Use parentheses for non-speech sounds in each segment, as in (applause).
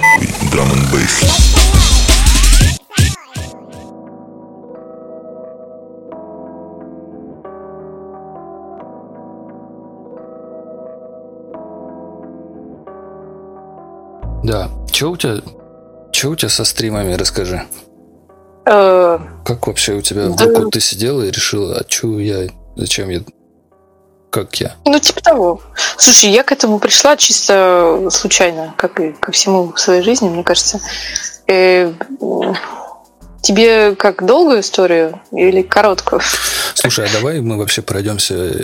Нахуй драм н бейс. Да. Че у тебя, че у тебя со стримами, расскажи. Э, Как вообще у тебя Да. вдруг вот ты сидела и решила, а че я, зачем я, как я? Ну, типа того. Слушай, я к этому пришла чисто случайно, как и ко всему в своей жизни, мне кажется. Э, Тебе как долгую историю или короткую? Слушай, а давай мы вообще пройдемся э,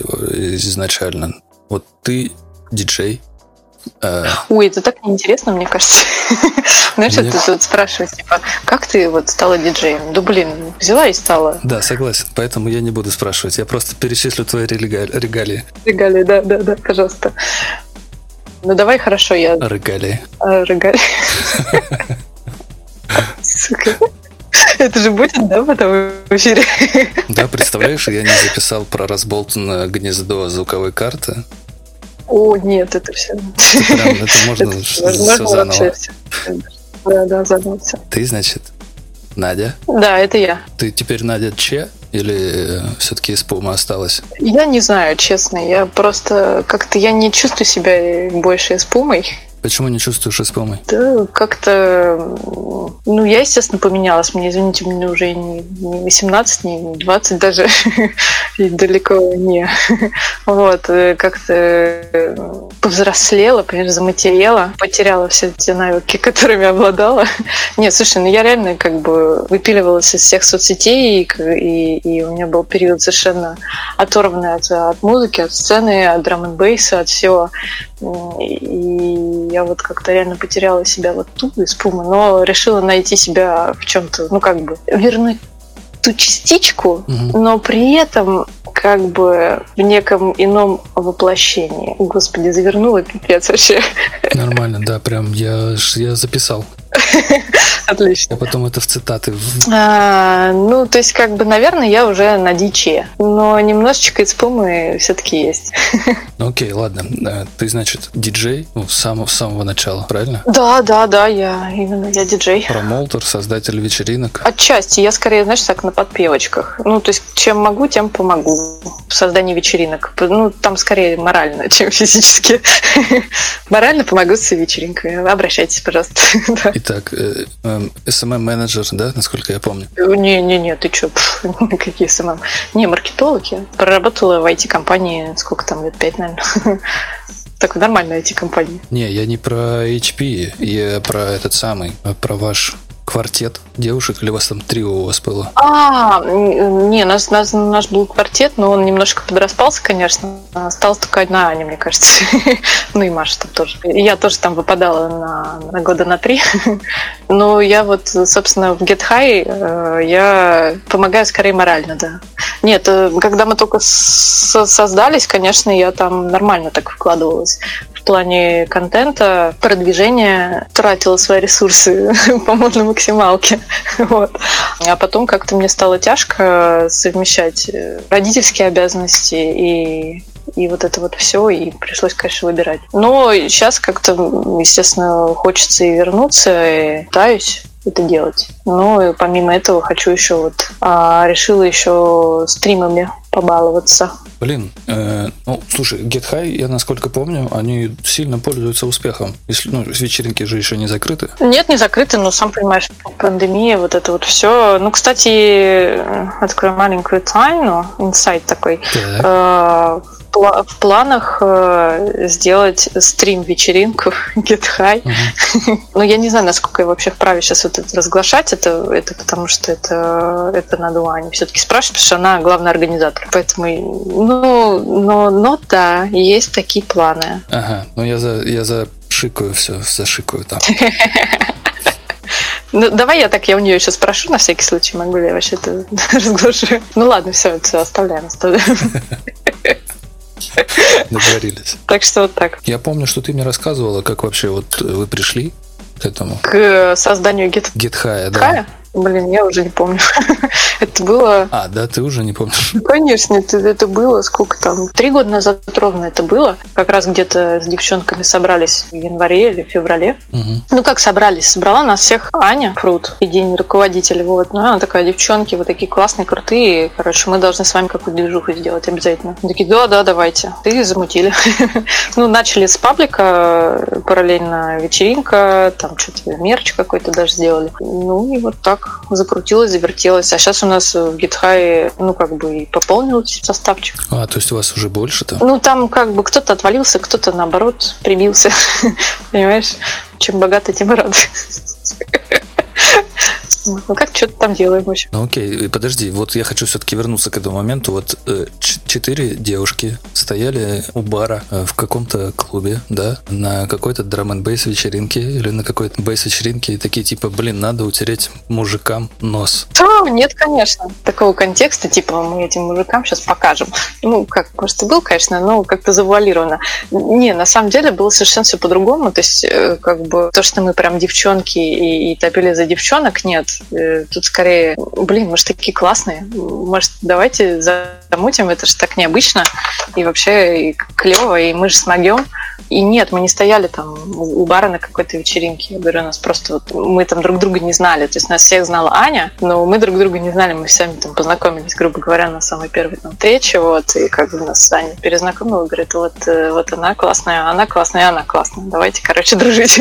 изначально. Вот ты диджей, Ой, это так неинтересно, мне кажется. (laughs) Знаешь, Мне- ты тут спрашиваешь, типа, как ты вот стала диджеем? Да блин, взяла и стала. да, согласен, поэтому я не буду спрашивать, я просто перечислю твои рега- регалии. Регалии, да, да, да, пожалуйста. Ну давай, хорошо, я Регалии. э, регалии. (laughs) Сука. Это же будет, да, потом в эфире? Да, представляешь, я не записал про разболтанное гнездо звуковой карты. О, нет, это все. (laughs) Прям это можно Это все заново. Да, да, заново всё. Ты, значит, Надя. Да, это я. Ты теперь Надя Че или все-таки испума осталась? Я не знаю, честно. Я просто как-то я не чувствую себя больше эспумой. Почему не чувствуешь испумой? Да, как-то... Ну, я, естественно, поменялась. Мне, извините, мне уже не, не 18, не 20 даже. (laughs) И далеко не. Вот. э, Как-то э, повзрослела, понимаешь, заматерела. Потеряла все те навыки, (laughs) которыми обладала. Нет, слушай, ну я реально как бы выпиливалась из всех соцсетей, и, и, и у меня был период совершенно оторванный от, от музыки, от сцены, от драм н бейса, от всего. И я вот как-то реально потеряла себя вот тут из пумы, но решила найти себя в чем-то, ну как бы вернуть ту частичку, Мгм. но при этом как бы в неком ином воплощении. Господи, завернула пипец вообще. Нормально, да, прям я, я записал. Отлично. Я потом это в цитаты. А, ну, то есть, как бы, наверное, я уже на диче. Но немножечко из пумы все-таки есть. Ну, окей, ладно. Э, Ты, значит, диджей ну, с самого, с самого начала, правильно? Да, да, да, я именно я диджей. Промоутер, создатель вечеринок. Отчасти. Я скорее, знаешь, так на подпевочках. Ну, то есть, чем могу, тем помогу в создании вечеринок. Ну, там скорее морально, чем физически. (laughs) Морально помогу с вечеринкой. Обращайтесь, пожалуйста. (laughs) Да. Итак, э, эм, SMM-менеджер, да, насколько я помню? Не-не-не, ты чё, пф, (laughs) какие SMM? Не, маркетолог я. Проработала в IT-компании, сколько там, лет пять, наверное. (laughs) Такой нормальной IT-компании. Не, я не про HP, я про этот самый, э, про ваш квартет девушек, или у вас там трио у вас было? А, не, нас, нас, наш был квартет, но он немножко подраспался, конечно. Осталась только одна Аня, мне кажется. (laughs) Ну и Маша там тоже. Я тоже там выпадала на, на года на три. (laughs) Но я вот, собственно, в Get High э, я помогаю скорее морально, да. Нет, э, когда мы только создались, конечно, я там нормально так вкладывалась плане контента, продвижения, тратила свои ресурсы, (laughs) по-моему, на максималке. (laughs) Вот. А потом как-то мне стало тяжко совмещать э, родительские обязанности и и вот это вот все, и пришлось, конечно, выбирать. Но сейчас как-то, естественно, хочется и вернуться, и пытаюсь это делать. Но и помимо этого хочу еще вот а, решила еще стримами побаловаться. Блин, э, ну, слушай, Get High, я насколько помню, они сильно пользуются успехом. Если, ну, вечеринки же еще не закрыты. Нет, не закрыты, но сам понимаешь, пандемия, вот это вот все. Ну, кстати, открою маленькую тайну, инсайт такой. Так. Э, пла- В планах э, сделать стрим-вечеринку Get High. Мгм. (laughs) Но я не знаю, насколько я вообще вправе сейчас вот это разглашать, это, это потому что это, это надо у Ани все-таки спрашивать, потому что она главный организатор. Поэтому, ну, но, но да, есть такие планы. Ага, ну я за, я зашикаю все, зашикаю там. (laughs) Ну, давай я так, я у нее еще спрошу, на всякий случай, могу ли я вообще это (laughs) разглашу. Ну ладно, все, все, оставляем, оставляем. (laughs) Договорились. Так что вот так. Я помню, что ты мне рассказывала, как вообще вот вы пришли к этому. К созданию Get High, да. Блин, я уже не помню. (laughs) это было... А, да, ты уже не помнишь? (laughs) Конечно, это, это было сколько там? Три года назад ровно это было. Как раз где-то с девчонками собрались в январе или феврале. Угу. Ну, как собрались? Собрала нас всех Аня Фрут, идейный руководитель. Вот. Ну, она такая, девчонки, вы такие классные, крутые. Короче, мы должны с вами какую-то движуху сделать обязательно. Мы такие, да, да, давайте. Ты замутили. (laughs) ну, начали с паблика, параллельно вечеринка, там что-то мерч какой-то даже сделали. Ну, и вот так закрутилось, завертелось. А сейчас у нас в GitHub, ну, как бы и пополнился составчик. А, то есть у вас уже больше-то? Ну, там как бы кто-то отвалился, кто-то, наоборот, прибился. (laughs) Понимаешь? Чем богато, тем и Ну, как что-то там делаем, в общем. Ну, окей, подожди, вот я хочу все-таки вернуться к этому моменту. Вот э, четыре девушки стояли у бара э, в каком-то клубе, да, на какой-то драм н бейс вечеринке или на какой-то бейс вечеринке и такие типа, блин, надо утереть мужикам нос. Да, нет, конечно. Такого контекста, типа, мы этим мужикам сейчас покажем. Ну, как, может, и был, конечно, но как-то завуалировано. Не, на самом деле было совершенно все по-другому. То есть, э, как бы, то, что мы прям девчонки и, и топили за девчонок, нет. Э, тут скорее, блин, мы же такие классные. Может, давайте замутим, это же так необычно. И вообще и клево, и мы же смогем. И нет, мы не стояли там у бара на какой-то вечеринке. Я говорю, у нас просто вот, мы там друг друга не знали. То есть нас всех знала Аня, но мы друг друга не знали. Мы сами там познакомились, грубо говоря, на самой первой там встрече. Вот, и как бы нас Аня перезнакомила, говорит, вот, э, вот она классная, она классная, она классная. Давайте, короче, (laughs) дружить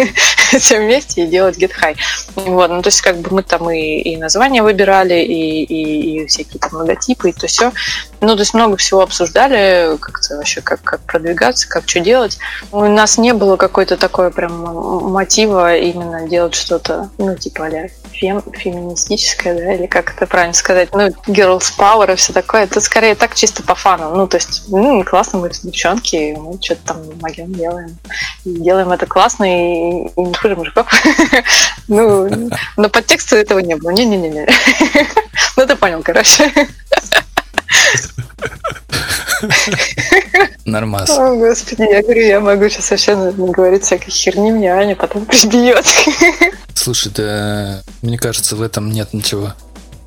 все вместе и делать high. Вот, ну, то есть как бы мы там и, и названия выбирали, и, и, и всякие там логотипы, и то все. Ну, то есть много всего обсуждали, как-то вообще, как, как продвигаться, как что делать. У нас не было какой-то такой прям мотива именно делать что-то, ну, типа а фем, феминистическое, да, или как это правильно сказать, ну, girls power и все такое. Это скорее так чисто по фану. Ну, то есть, ну, классно, мы девчонки, мы что-то там могем делаем. И делаем это классно и, и не хуже мужиков. (laughs) Ну, но подтекста этого не было. Не-не-не. (laughs) Ну, ты понял, короче. (laughs) Нормас. О, господи, я говорю, я могу сейчас вообще говорить всякой херни, мне Аня потом (laughs) прибьет. Слушай, да мне кажется, в этом нет ничего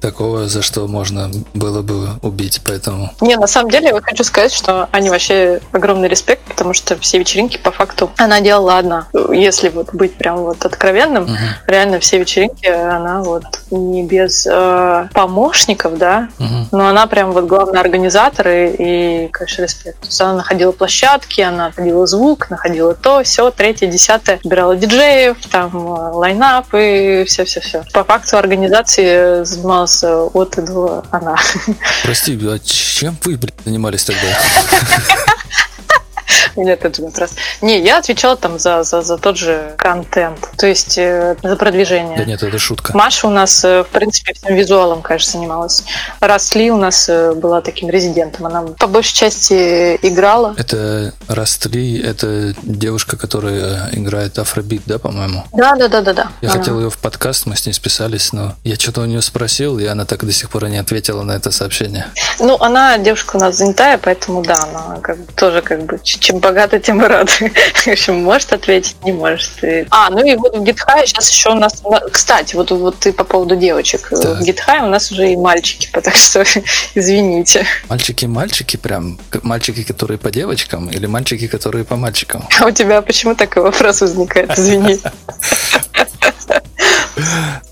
такого, за что можно было бы убить, поэтому... Не, на самом деле я хочу сказать, что Аня вообще огромный респект, потому что все вечеринки по факту она делала одна. Если вот быть прям вот откровенным, угу. реально все вечеринки она вот не без э, помощников, да, угу. но она прям вот главный организатор и, и, конечно, респект. То есть она находила площадки, она находила звук, находила то, все, третье, десятое, собирала диджеев, там э, лайнап и все-все-все. По факту организации занималась нас от и до она. Прости, а чем вы, блин, занимались тогда? (laughs) (laughs) Нет, это вопрос. Не, я отвечала там за, за, за тот же контент, то есть э, за продвижение. Да нет, это шутка. Маша у нас, э, в принципе, всем визуалом, конечно, занималась. Растли у нас э, была таким резидентом. Она по большей части играла. Это Растли, это девушка, которая играет афробит, да, по-моему? Да, да, да, да, да. Я она. хотел ее в подкаст, мы с ней списались, но я что-то у нее спросил, и она так до сих пор и не ответила на это сообщение. Ну, она девушка у нас занятая, поэтому да, она как бы, тоже как бы чем богата, тем и рада. (laughs) В общем, может ответить, не может. А, ну и вот в GitHub сейчас еще у нас... Кстати, вот, вот ты по поводу девочек. Так. В GitHub у нас уже и мальчики, (laughs) так что (laughs) извините. Мальчики-мальчики прям? Мальчики, которые по девочкам или мальчики, которые по мальчикам? А у тебя почему такой вопрос возникает? Извини.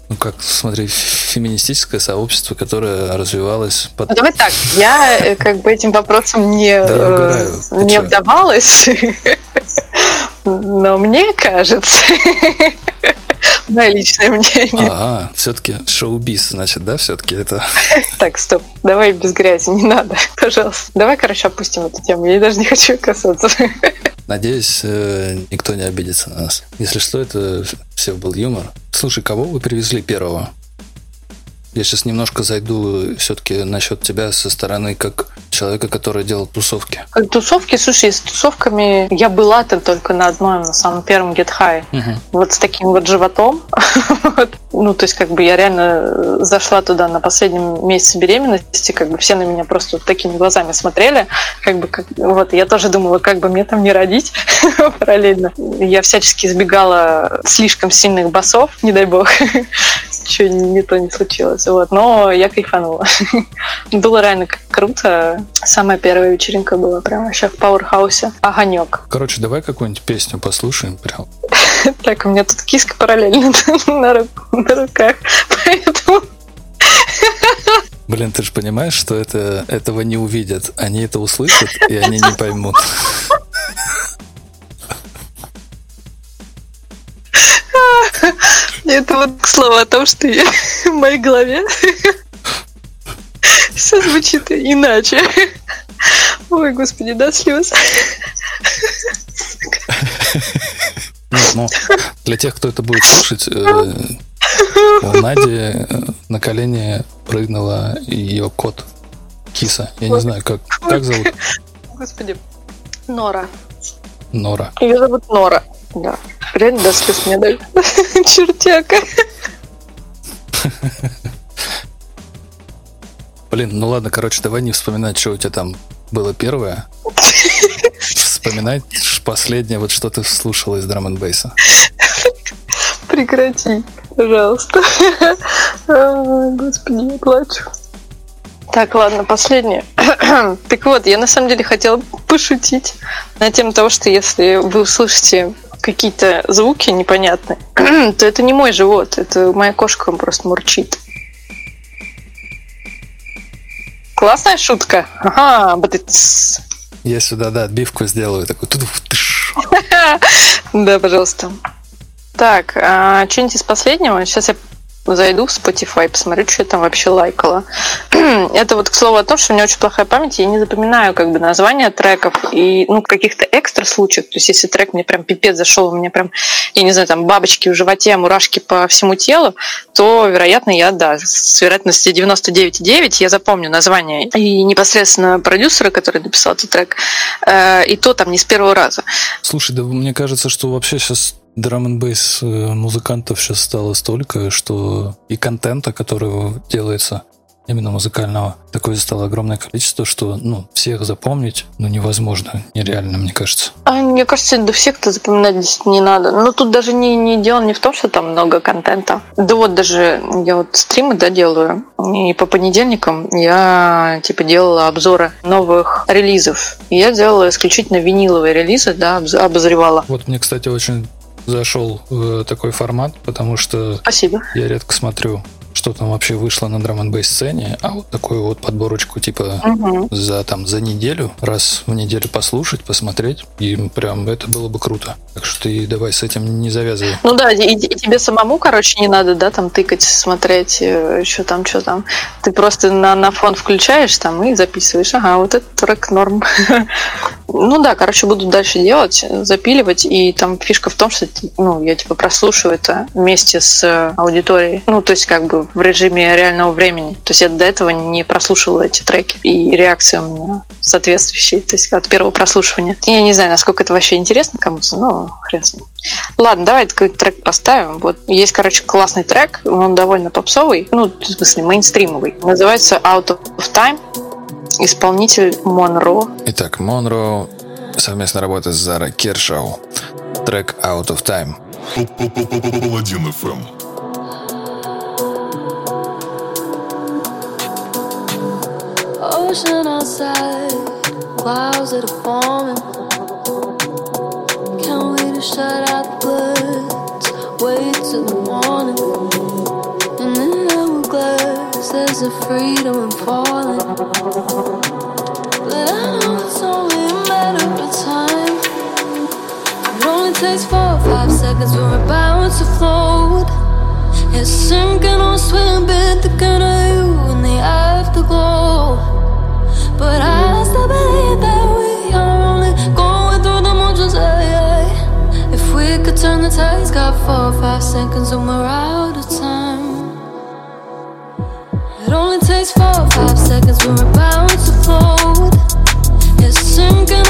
Ну как, смотри, феминистическое сообщество, которое развивалось под... Ну, давай так, я э, как бы этим вопросом не, да, э, не вдавалась, но мне кажется, (laughs) мое личное мнение. А, все-таки шоу-биз, значит, да, все-таки это... Так, стоп, давай без грязи, не надо, (laughs) пожалуйста. Давай, короче, опустим эту тему, я даже не хочу касаться. Надеюсь, э, никто не обидится на нас. Если что, это все был юмор. Слушай, кого вы привезли первого? Я сейчас немножко зайду все-таки насчет тебя со стороны как человека, который делал тусовки. Как тусовки, слушай, с тусовками я была там только на одном, на самом первом Get High. Угу. Вот с таким вот животом. (laughs) ну, то есть, как бы я реально зашла туда на последнем месяце беременности, как бы все на меня просто такими глазами смотрели. Как бы, как, вот, я тоже думала, как бы мне там не родить (laughs) параллельно. Я всячески избегала слишком сильных басов, не дай бог. (laughs) ничего не то не случилось. Вот. Но я кайфанула. (laughs) Было реально круто. Самая первая вечеринка была прям вообще в пауэрхаусе. Огонек. Короче, давай какую-нибудь песню послушаем прям. (laughs) Так, у меня тут киска параллельно (laughs) на, руках. Поэтому Блин, ты же понимаешь, что это, этого не увидят. Они это услышат, и они не поймут. (laughs) Это вот слово о том, что я (laughs) в моей голове (laughs) все звучит иначе. Ой, господи, да, слез. Нет, ну, для тех, кто это будет слушать, э, у Нади э, на колени прыгнула ее кот Киса. Я не знаю, как, как зовут? Господи, Нора. Нора. Ее зовут Нора. Да. Реально до слез мне дали. (laughs) Чертяка. Блин, ну ладно, короче, давай не вспоминать, что у тебя там было первое. Вспоминай последнее, вот что ты слушала из драм н бейса Прекрати, пожалуйста. Господи, я плачу. Так, ладно, последнее. так вот, я на самом деле хотела пошутить на тему того, что если вы услышите какие-то звуки непонятные, (clears throat) то это не мой живот, это моя кошка просто мурчит. Классная шутка. Ага, бытыц. Я сюда, да, отбивку сделаю, такой (laughs) Да, пожалуйста. Так, а, что-нибудь из последнего? Сейчас я зайду в Spotify, посмотрю, что я там вообще лайкала. (clears throat) Это вот к слову о том, что у меня очень плохая память, я не запоминаю как бы названия треков и ну каких-то экстра случаев. То есть если трек мне прям пипец зашел, у меня прям, я не знаю, там бабочки в животе, мурашки по всему телу, то, вероятно, я, да, с вероятностью 99,9 я запомню название и непосредственно продюсера, который написал этот трек, э, и то там не с первого раза. Слушай, да мне кажется, что вообще сейчас драм н бейс музыкантов сейчас стало столько, что и контента, который делается именно музыкального, такое стало огромное количество, что ну, всех запомнить ну, невозможно, нереально, мне кажется. А мне кажется, до всех-то запоминать не надо. Но тут даже не, не дело не в том, что там много контента. Да вот даже я вот стримы да, делаю, и по понедельникам я типа делала обзоры новых релизов. И я делала исключительно виниловые релизы, да, обозревала. Вот мне, кстати, очень зашел такой формат, потому что Спасибо. я редко смотрю что там вообще вышло на драм н сцене, а вот такую вот подборочку типа угу. за там за неделю, раз в неделю послушать, посмотреть, и прям это было бы круто. Так что ты давай с этим не завязывай. Ну да, и, и тебе самому, короче, не надо, да, там тыкать, смотреть, э, что там, что там. Ты просто на, на фон включаешь там и записываешь. Ага, вот этот трек норм. (laughs) ну да, короче, буду дальше делать, запиливать, и там фишка в том, что ну, я типа прослушиваю это вместе с аудиторией. Ну, то есть как бы в режиме реального времени. То есть я до этого не прослушивала эти треки, и реакция у меня соответствующая, то есть от первого прослушивания. Я не знаю, насколько это вообще интересно кому-то, но хрен с ним. Ладно, давай какой-то трек поставим. Вот есть, короче, классный трек, он довольно попсовый, ну, в смысле, мейнстримовый. Называется Out of Time. Исполнитель Монро. Итак, Монро совместно работает с Зара Киршоу. Трек Out of Time. Паладин FM. Ocean outside, clouds that are forming. Can't wait to shut out the birds, wait till the morning. And in hourglass, there's a freedom in falling. But I know it's only a matter of time. It only takes four or five seconds a bound to float. It's sinking or swim, bit the gun of you in the afterglow. But I still believe that we are only going through the motions. If we could turn the tides, got four or five seconds and we're out of time. It only takes four or five seconds when we're bound to float. It's sinking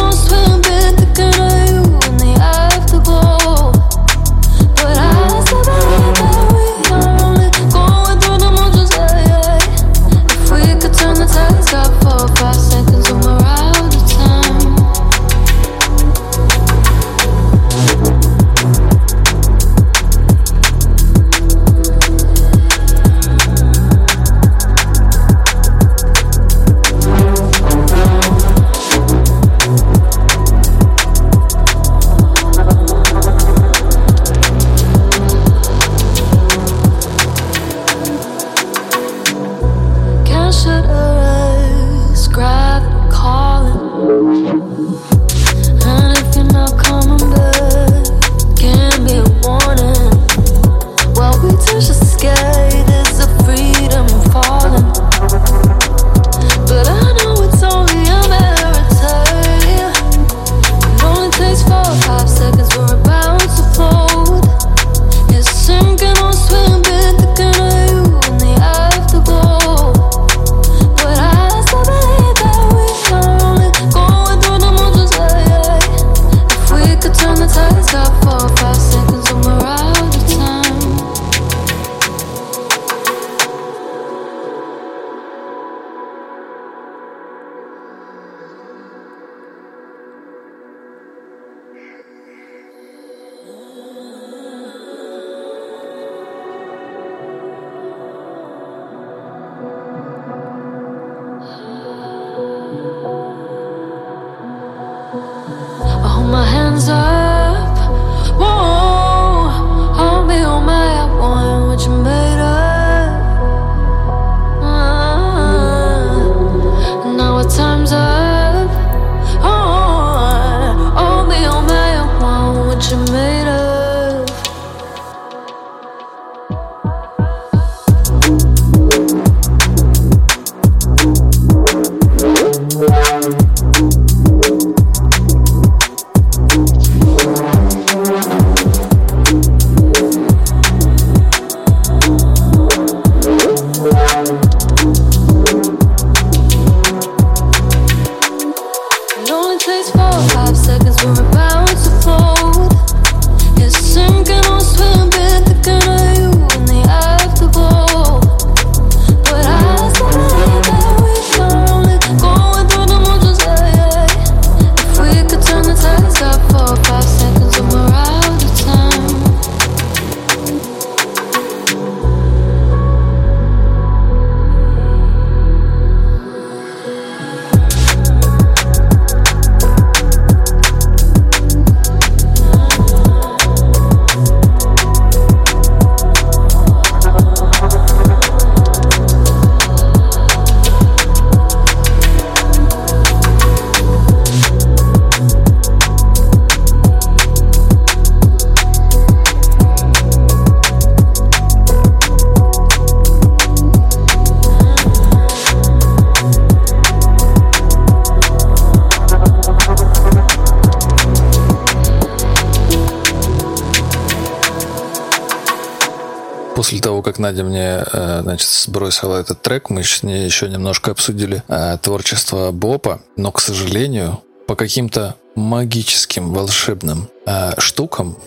как Надя мне э, значит, сбросила этот трек, мы еще немножко обсудили э, творчество Бопа, но, к сожалению, по каким-то магическим, волшебным э, штукам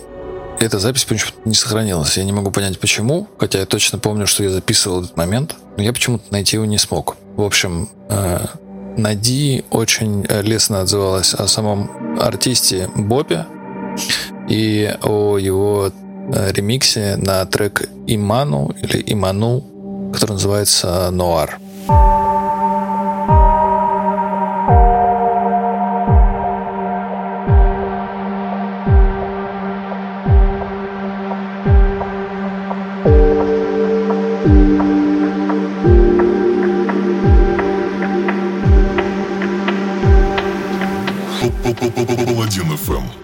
эта запись почему-то не сохранилась. Я не могу понять, почему, хотя я точно помню, что я записывал этот момент, но я почему-то найти его не смог. В общем, Нади очень лестно отзывалась о самом артисте Бобе и о его ремиксе на трек Иману или Иману, который называется Нуар. Паладин ФМ.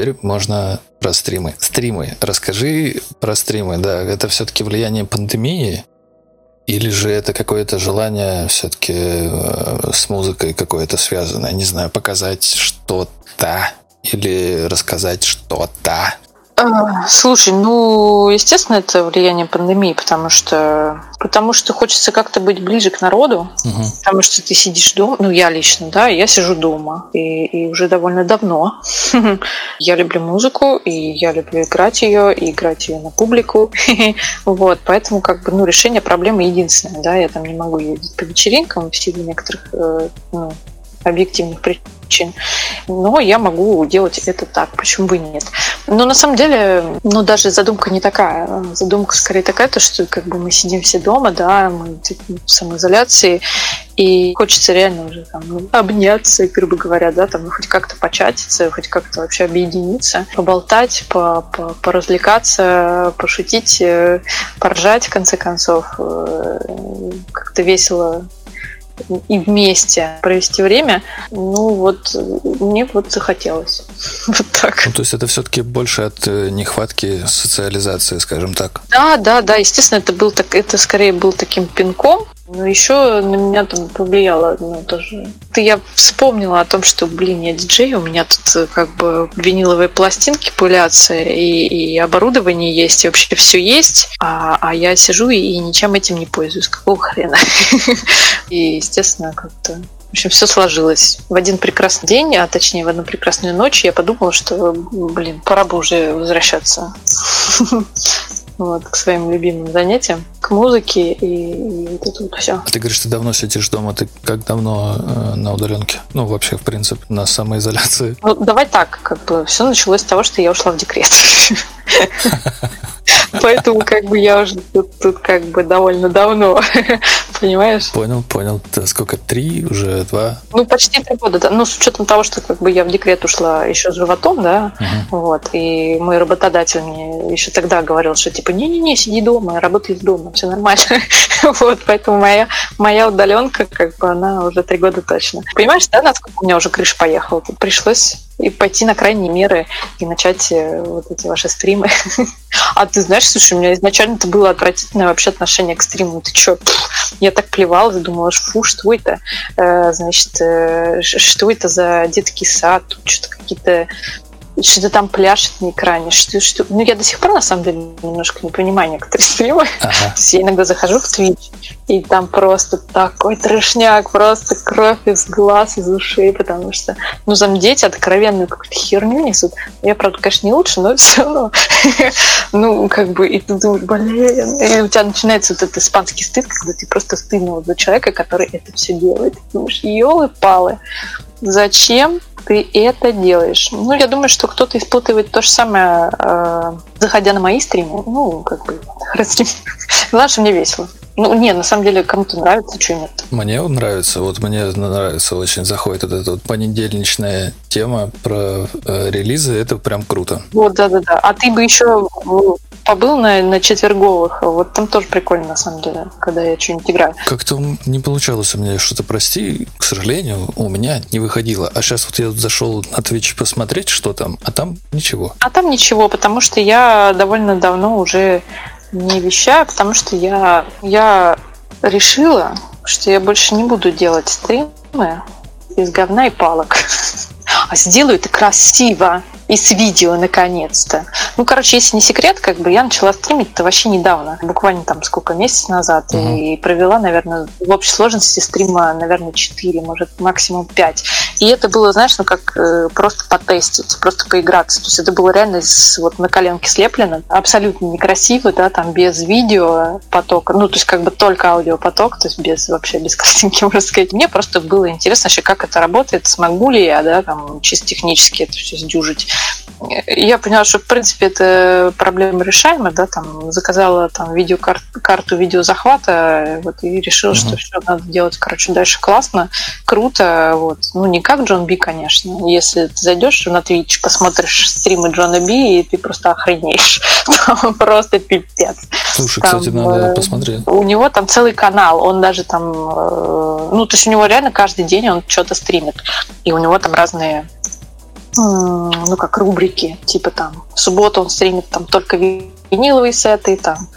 Теперь можно про стримы. Стримы. Расскажи про стримы, да. Это все-таки влияние пандемии? Или же это какое-то желание все-таки э, с музыкой какое-то связанное? Не знаю, показать что-то или рассказать что-то? А, слушай, ну, естественно, это влияние пандемии, потому что, потому что хочется как-то быть ближе к народу, угу. потому что ты сидишь дома, ну, я лично, да, я сижу дома, и, и уже довольно давно. (laughs) я люблю музыку, и я люблю играть ее, и играть ее на публику. (laughs) вот, поэтому, как бы, ну, решение проблемы единственное, да, я там не могу ездить по вечеринкам в силу некоторых, э, ну, объективных причин. Но я могу делать это так, почему бы и нет. Но на самом деле, ну даже задумка не такая. Задумка скорее такая, то, что как бы мы сидим все дома, да, мы типа, в самоизоляции, и хочется реально уже там ну, (laughs) обняться, грубо говоря, да, там ну, хоть как-то початиться, хоть как-то вообще объединиться, поболтать, по -по поразвлекаться, пошутить, э, поржать, в конце концов, э, как-то весело и вместе провести время, ну вот мне вот захотелось. (laughs) Вот так. Ну, то есть это все-таки больше от э, нехватки социализации, скажем так. Да, да, да. Естественно, это был так, это скорее был таким пинком, но еще на меня там повлияло ну, тоже. Ты я вспомнила о том, что, блин, я диджей, у меня тут э, как бы виниловые пластинки пылятся, и, и оборудование есть, и вообще все есть, а, а я сижу и, и ничем этим не пользуюсь. Какого хрена? (laughs) И, естественно, как-то в общем, все сложилось. В один прекрасный день, а точнее в одну прекрасную ночь, я подумала, что, блин, пора бы уже возвращаться (laughs) вот, к своим любимым занятиям, к музыке и, и вот это вот все. Ты говоришь, ты давно сидишь дома, ты как давно э, на удаленке? Ну, вообще, в принципе, на самоизоляции? Ну, давай так, как бы все началось с того, что я ушла в декрет. (laughs) (laughs) Поэтому как бы я уже тут, тут как бы довольно давно, (laughs) понимаешь? Понял, понял. Ты сколько, три, уже два? Ну, почти три года, да. Ну, с учетом того, что как бы я в декрет ушла еще с животом, да, угу. вот, и мой работодатель мне еще тогда говорил, что типа, не-не-не, сиди дома, работай из дома, все нормально. (laughs) вот, поэтому моя, моя удаленка, как бы, она уже три года точно. Понимаешь, да, насколько у меня уже крыша поехала? Пришлось и пойти на крайние меры и начать э, вот эти ваши стримы. (laughs) а ты знаешь, слушай, у меня изначально это было отвратительное вообще отношение к стриму. Ты что? Я так плевала, думала, фу, что это? Э, значит, э, что это за детский сад? Тут что-то какие-то что-то там пляшет на экране, что, что... Ну, я до сих пор, на самом деле, немножко не понимаю некоторые (laughs) стримы. Ага. Я иногда захожу в Twitch, и там просто такой трешняк, просто кровь из глаз, из ушей, потому что, ну, там дети откровенную какую-то херню несут. Я, правда, конечно, не лучше, но (laughs) все равно. ну, как бы, и ты думаешь, блин, и у тебя начинается вот этот испанский стыд, когда ты просто стыдно за человека, который это все делает. Ты думаешь, елы-палы, зачем ты это делаешь? Ну, я думаю, что кто-то испытывает то же самое, э, заходя на мои стримы. Ну, как бы, (laughs) Главное, что мне весело. Ну, не, на самом деле, кому-то нравится, что нет. Мне нравится, вот мне нравится очень, заходит вот эта вот понедельничная тема про э, релизы, это прям круто. Вот, да-да-да. А ты бы еще побыл на, на четверговых, вот там тоже прикольно, на самом деле, когда я что-нибудь играю. Как-то не получалось у меня что-то, прости, к сожалению, у меня не выходило. А сейчас вот я зашел на Twitch посмотреть, что там, а там ничего. А там ничего, потому что я довольно давно уже не вещаю, потому что я, я решила, что я больше не буду делать стримы из говна и палок. (laughs) А сделаю это красиво и с видео наконец-то. Ну, короче, если не секрет, как бы я начала стримить это вообще недавно, буквально там сколько, месяц назад, угу. и провела, наверное, в общей сложности стрима, наверное, 4, может, максимум 5. И это было, знаешь, ну как э, просто потестить, просто поиграться. То есть это было реально с, вот на коленке слеплено, абсолютно некрасиво, да, там без видео потока, ну, то есть как бы только аудиопоток, то есть без вообще без (laughs) картинки, можно сказать. Мне просто было интересно вообще, как это работает, смогу ли я, да, там, чисто технически это все сдюжить. Я поняла, что, в принципе, это проблема решаемая, да, там, заказала там видеокарту, карту видеозахвата, вот, и решила, mm-hmm. что все надо делать, короче, дальше классно, круто, вот, ну, не как Джон Би, конечно, если ты зайдешь на Twitch, посмотришь стримы Джона Би, и ты просто охренеешь, (laughs) просто пипец. Слушай, там, кстати, надо э, посмотреть. У него там целый канал, он даже там, э, ну, то есть у него реально каждый день он что-то стримит, и у него там разные ну, как рубрики, типа там, в субботу он стримит там только виниловые сеты, там,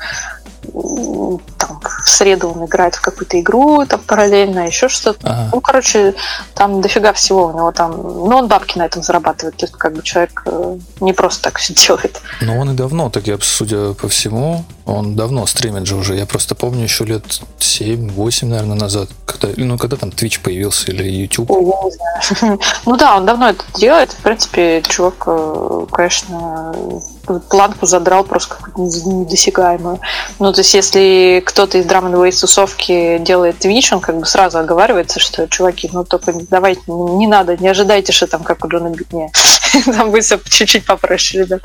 там, в среду он играет в какую-то игру, там параллельно, еще что-то. Ага. Ну, короче, там дофига всего у него там. Ну, он бабки на этом зарабатывает. То есть, как бы человек э, не просто так все делает. Но он и давно, так я, судя по всему, он давно стримит же уже. Я просто помню еще лет 7-8, наверное, назад, когда, ну, когда там Twitch появился или YouTube. Ой, я не знаю. (laughs) Ну да, он давно это делает. В принципе, чувак, э, конечно, планку задрал просто какую-то недосягаемую. Ну, то есть, если кто-то из драм н тусовки делает Twitch, он как бы сразу оговаривается, что, чуваки, ну, только давайте, не надо, не ожидайте, что там как у Джона Битне. (laughs) Там будет все чуть-чуть попроще, ребят.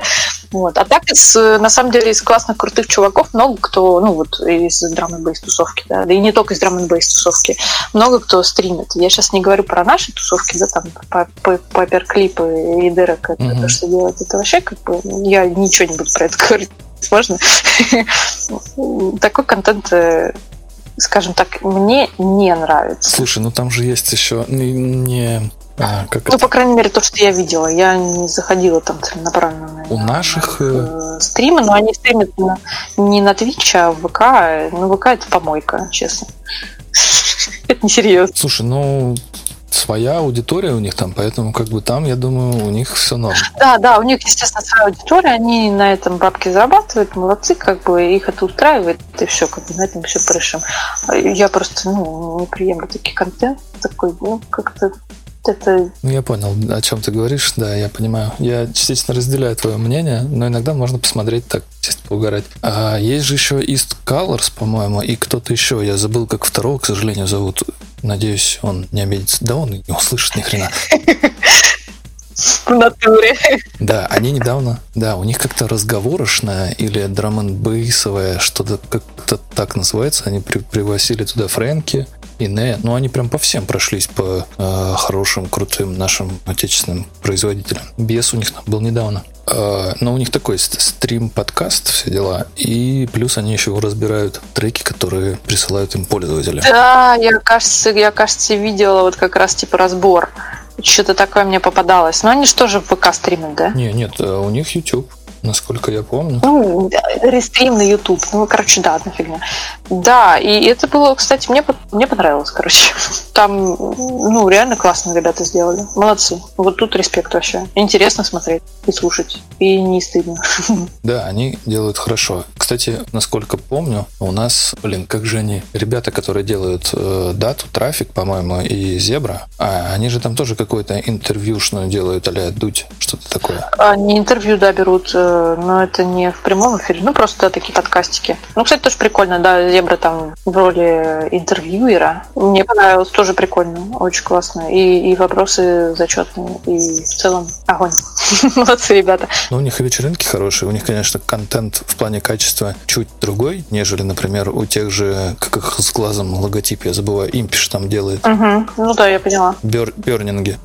Вот. А так, из, на самом деле, из классных, крутых чуваков много кто, ну, вот из драм н тусовки, да, да и не только из драм н тусовки, много кто стримит. Я сейчас не говорю про наши тусовки, да, там, паперклипы и Дерек, это то, что делает. Это вообще, как бы, я ничего не буду про это (laughs) говорить. Можно? (laughs) Такой контент э, скажем так, мне не нравится. Слушай, ну там же есть еще не... А, как ну, это? по крайней мере, то, что я видела. Я не заходила там целенаправленно У на, наших... На э, стримы, но они стримят на, не на Twitch, а в ВК. Ну, ВК это помойка, честно. (laughs) Это несерьезно. Слушай, ну, своя аудитория у них там, поэтому как бы там, я думаю, у них все норм. Да, да, у них, естественно, своя аудитория, они на этом бабки зарабатывают, молодцы, как бы их это устраивает, и все, как бы на этом все порешим. Я просто, ну, не приемлю такие контент, такой, ну, как-то это... Ну, я понял, о чем ты говоришь, да, я понимаю. Я частично разделяю твое мнение, но иногда можно посмотреть так, чисто поугарать. А есть же еще East Colors, по-моему, и кто-то еще, я забыл, как второго, к сожалению, зовут. Надеюсь, он не обидится. Да он не услышит ни хрена. В натуре. Да, они недавно, да, у них как-то разговорочная или драм бейсовая что-то как-то так называется. Они при, пригласили туда Фрэнки, и не, ну они прям по всем прошлись по э, хорошим, крутым нашим отечественным производителям. Бес у них был недавно. Э, но у них такой стрим-подкаст, все дела. И плюс они еще разбирают треки, которые присылают им пользователи. Да, я, кажется, я, кажется, видела вот как раз типа разбор. Что-то такое мне попадалось. Но они же тоже в ВК стримят, да? Не, нет, э, у них YouTube насколько я помню. Ну, рестрим на YouTube. Ну, короче, да, одна фигня. Да, и это было, кстати, мне, мне понравилось, короче. (laughs) Там, ну, реально классно ребята сделали. Молодцы. Вот тут респект вообще. Интересно смотреть и слушать. И не стыдно. (laughs) Да, они делают хорошо. Кстати, насколько помню, у нас, блин, как же они, ребята, которые делают э, дату, трафик, по-моему, и Зебра, а они же там тоже какое-то интервьюшную делают, а Дудь, что-то такое. Они интервью, да, берут э, но это не в прямом эфире, ну просто такие подкастики. Ну, кстати, тоже прикольно, да, Зебра там в роли интервьюера. Мне понравилось, тоже прикольно, очень классно. И, и вопросы зачетные, и в целом огонь. (laughs) Молодцы, ребята. Ну, у них и вечеринки хорошие, у них, конечно, контент в плане качества чуть другой, нежели, например, у тех же, как их с глазом логотип, я забываю, Импиш там делает. Угу. Ну да, я поняла. Бер, бернинги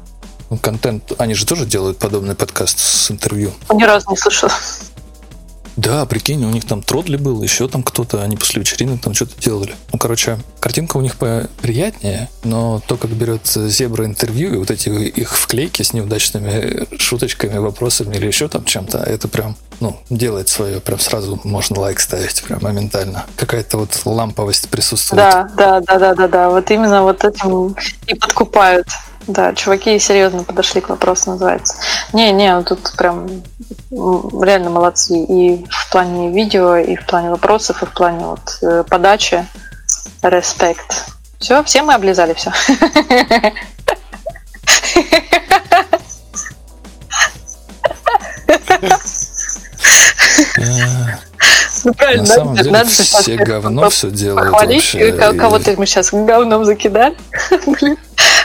контент, они же тоже делают подобный подкаст с интервью. Ни разу не слышала. Да, прикинь, у них там Тродли был, еще там кто-то, они после вечеринок там что-то делали. Ну, короче, картинка у них приятнее, но то, как берет Зебра интервью и вот эти их вклейки с неудачными шуточками, вопросами или еще там чем-то, это прям, ну, делает свое, прям сразу можно лайк ставить, прям моментально. Какая-то вот ламповость присутствует. Да, да, да, да, да, да, вот именно вот этим и подкупают. Да, чуваки серьезно подошли к вопросу, называется. Не-не, тут прям реально молодцы. И в плане видео, и в плане вопросов, и в плане вот э, подачи. Респект. Все, все мы облизали все. (laughs) (laughs) Ну, правильно, На самом деле надо же все говно все делают вообще. И- (laughs) кого-то мы сейчас говном закидали.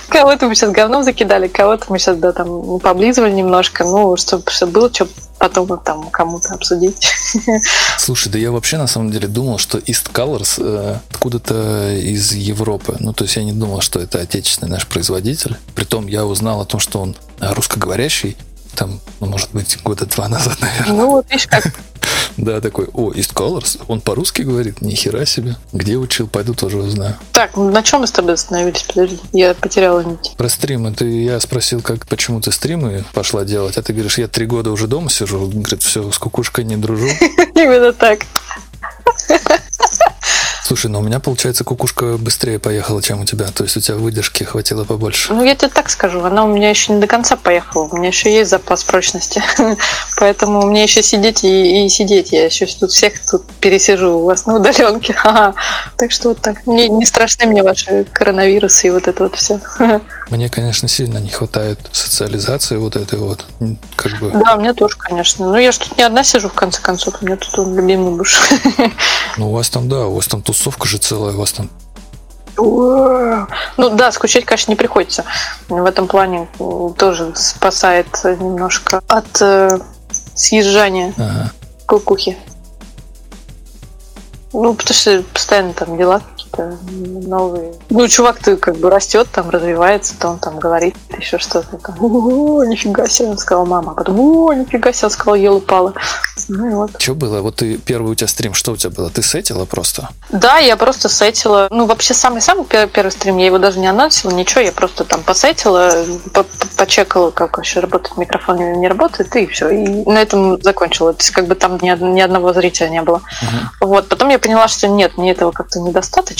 Кого-то мы сейчас говном закидали, кого-то мы сейчас, да, там, поблизывали немножко, ну, чтобы, было что потом там кому-то обсудить. (laughs) Слушай, да я вообще на самом деле думал, что East Colors э, откуда-то из Европы. Ну, то есть я не думал, что это отечественный наш производитель. Притом я узнал о том, что он э, русскоговорящий. Там, ну, может быть, года два назад, (laughs) наверное. Ну, вот видишь, как Да, такой, о, East Colors? Он по-русски говорит? Ни хера себе. Где учил? Пойду тоже узнаю. Так, на чем мы с тобой остановились? Подожди, я потеряла нить. Про стримы. Ты, я спросил, как, почему ты стримы пошла делать, а ты говоришь, я три года уже дома сижу. Он говорит, все, с кукушкой не дружу. (laughs) Именно так. Слушай, ну у меня, получается, кукушка быстрее поехала, чем у тебя. То есть у тебя выдержки хватило побольше. Ну, я тебе так скажу, она у меня еще не до конца поехала. У меня еще есть запас прочности. (laughs) Поэтому мне еще сидеть и, и сидеть. Я еще тут всех тут пересижу у вас на удаленке. (laughs) Ха-ха. Так что вот так. Не, не страшны мне ваши коронавирусы и вот это вот все. (laughs) Мне, конечно, сильно не хватает социализации вот этой вот. Как бы... Да, мне тоже, конечно. Но я же тут не одна сижу, в конце концов. У меня тут любимый муж. Ну, у вас там, да, у вас там тусовка же целая, у вас там... Ну да, скучать, конечно, не приходится. В этом плане тоже спасает немножко от э, съезжания Ага. кукухи. Ну, потому что постоянно там дела какие-то новые. Ну, чувак-то как бы растет, там развивается, то он там говорит еще что-то. Там, о, нифига себе, он сказал мама. А потом, о, нифига себе, он сказал, ел упала. Ну и вот. Что было? Вот ты первый у тебя стрим, что у тебя было? Ты сетила просто? Да, я просто сетила. Ну, вообще, самый-самый пер- первый стрим, я его даже не анонсила, ничего, я просто там посетила, по- по- почекала, как вообще работает микрофон или не работает, и все. И на этом закончила. То есть, как бы там ни, ни одного зрителя не было. Вот, потом я поняла, что нет, мне этого как-то недостаточно,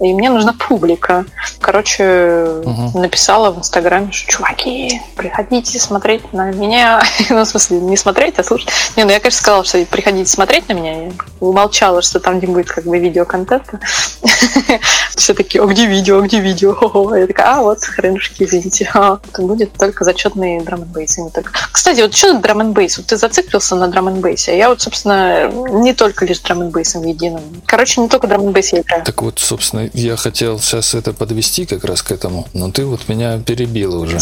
и мне нужна публика. Короче, Мгм. написала в Инстаграме, что чуваки, приходите смотреть на меня. (laughs) ну, в смысле, не смотреть, а слушать. Не, ну я, конечно, сказала, что приходите смотреть на меня. Я умолчала, что там не будет как бы видеоконтента. (laughs) Все такие, а где видео, а где видео? (laughs) Я такая, а вот, хренушки, извините. А, это будет только зачетный драм не только. Кстати, вот что драм Вот ты зациклился на драм а я вот, собственно, не только лишь драм единым. Короче, не только драм я играю. Так вот, собственно, я хотел сейчас это подвести как раз к этому, но ты вот меня перебила уже.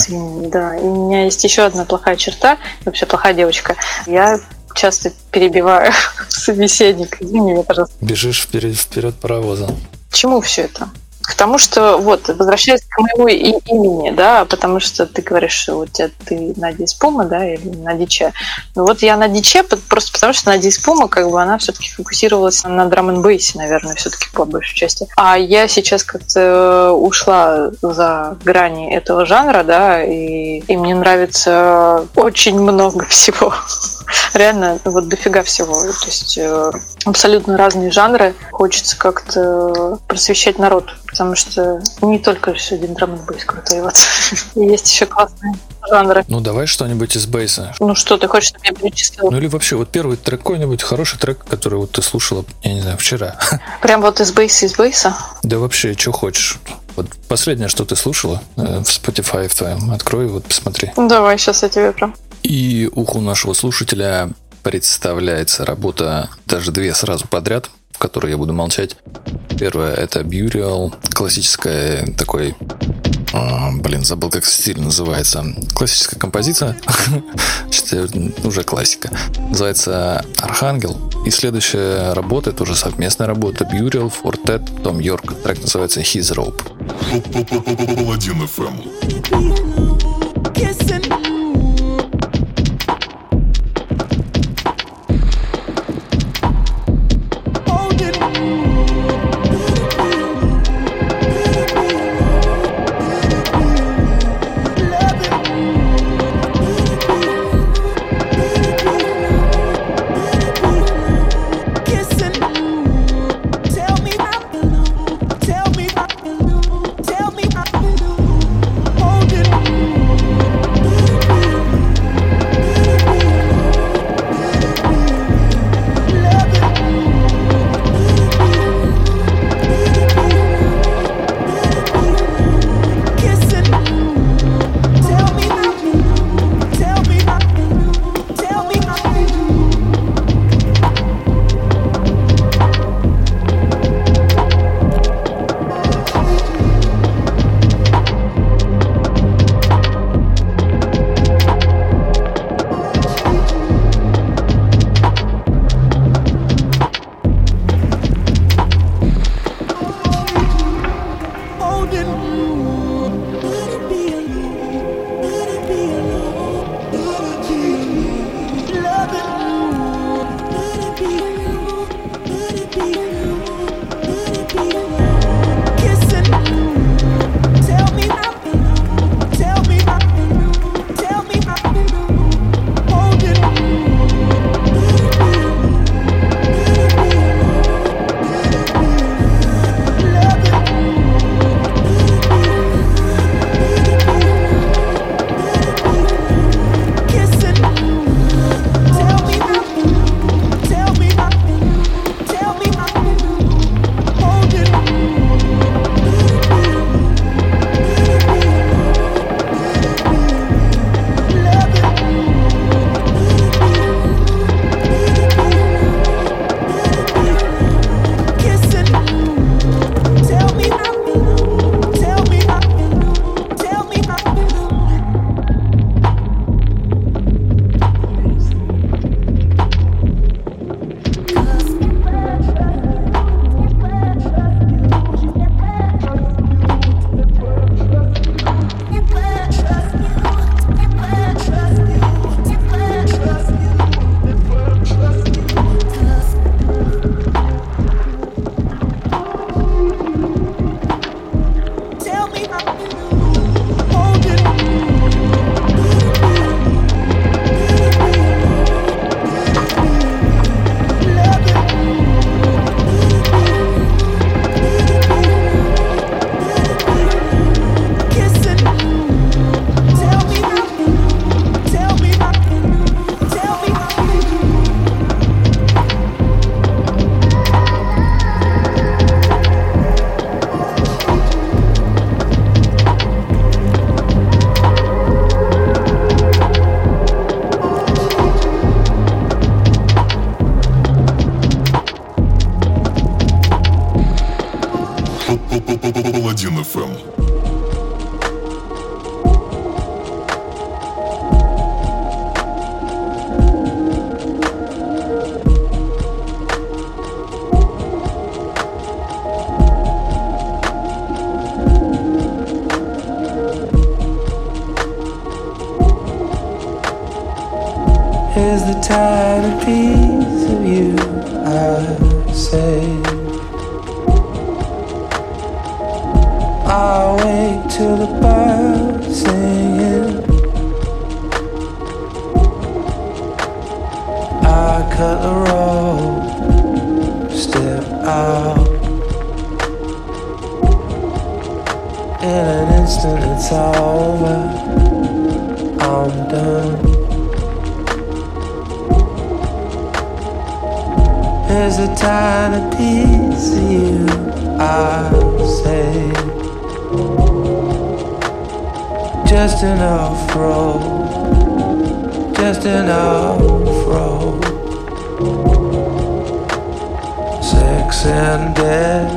Да, и у меня есть еще одна плохая черта, вообще плохая девочка. Я часто перебиваю (laughs) собеседника. Извини меня, пожалуйста. Бежишь вперед, вперед паровоза. К чему все это? К тому, что вот, возвращаясь к моему имени, да, потому что ты говоришь, что у тебя ты Надя Испума, да, или Надя Че. Ну вот я Надя Че, просто потому что Надя Испума, как бы она все-таки фокусировалась на драм н наверное, все-таки по большей части. А я сейчас как-то ушла за грани этого жанра, да, и, и мне нравится очень много (laughs) всего. Реально, вот дофига всего. То есть э, абсолютно разные жанры. Хочется как-то просвещать народ, потому что не только все драм н крутой. Вот. (laughs) Есть еще классные жанры. Ну, давай что-нибудь из бейса. Ну что, ты хочешь, чтобы я перечислила? Ну или вообще, вот первый трек какой-нибудь, хороший трек, который вот ты слушала, я не знаю, вчера. (laughs) Прям вот из бейса, из бейса? Да вообще, что хочешь. Вот последнее, что ты слушала э, в Spotify в твоем, открой, вот посмотри. Ну давай, сейчас я тебе прям. И уху нашего слушателя представляется работа, даже две сразу подряд, которой я буду молчать. Первая это Burial, классическая такой... а, блин, забыл, как стиль называется. Классическая композиция. (laughs) Уже классика. Называется Архангел. И следующая работа, это уже совместная работа. Burial, Fortet, Том Йорк. Трек называется His Rope. Паладин. Just enough road. Just enough road. Sex and death.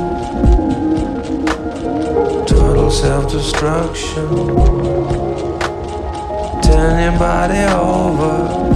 Total self destruction. Turn your body over.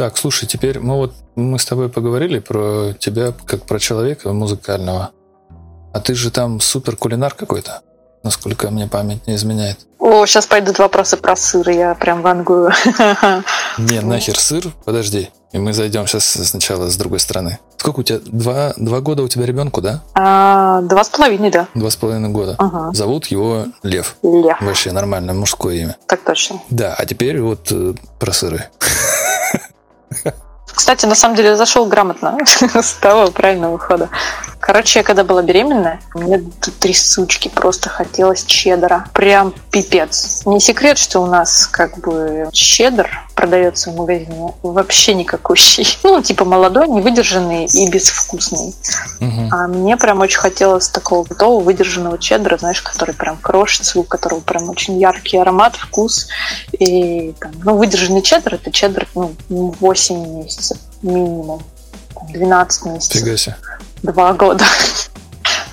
Так, слушай, теперь мы вот мы с тобой поговорили про тебя как про человека музыкального. А ты же там супер кулинар какой-то, насколько мне память не изменяет. О, сейчас пойдут вопросы про сыр, я прям вангую. (laughs) Не, нахер сыр, подожди. И мы зайдем сейчас сначала с другой стороны. Сколько у тебя? Два, два года у тебя ребенку, да? А, Два с половиной, да. Два с половиной года. Ага. Зовут его Лев. Лев, Вообще нормальное мужское имя. так точно. Да, а теперь вот э, про сыры. (laughs) Кстати, на самом деле зашел грамотно (laughs) с того правильного хода. Короче, я когда была беременная, мне тут три сучки просто хотелось чеддера. Прям пипец. Не секрет, что у нас как бы чеддер продается в магазине вообще никакущий. (laughs) Ну, типа молодой, невыдержанный и безвкусный. Мгм. А мне прям очень хотелось такого готового выдержанного чеддера, знаешь, который прям крошится, у которого прям очень яркий аромат, вкус. И там, ну, выдержанный чеддер это чеддер ну, 8 месяцев минимум. Там, 12 месяцев. Фига себе. Два года.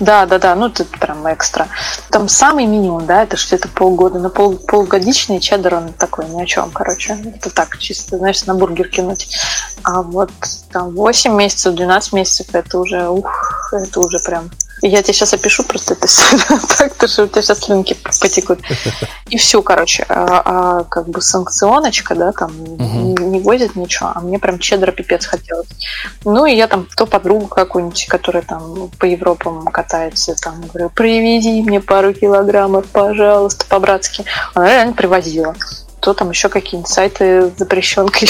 Да, да, да, ну тут прям экстра. Там самый минимум, да, это что это полгода. На пол, полугодичный чеддер, он такой ни о чем, короче. Это так, чисто, знаешь, на бургер кинуть. А вот там 8 месяцев, 12 месяцев, это уже, ух, это уже прям... Я тебе сейчас опишу просто это (laughs) так, то что у тебя сейчас слюнки потекут. И все, короче. А, а как бы санкционочка, да, там Мгм. не, возит ничего, а мне прям чеддера пипец хотелось. Ну, и я там то подругу какую-нибудь, которая там по Европам катается, там говорю, привези мне пару килограммов, пожалуйста, по-братски. Она реально привозила. То там еще какие-нибудь сайты с запрещенкой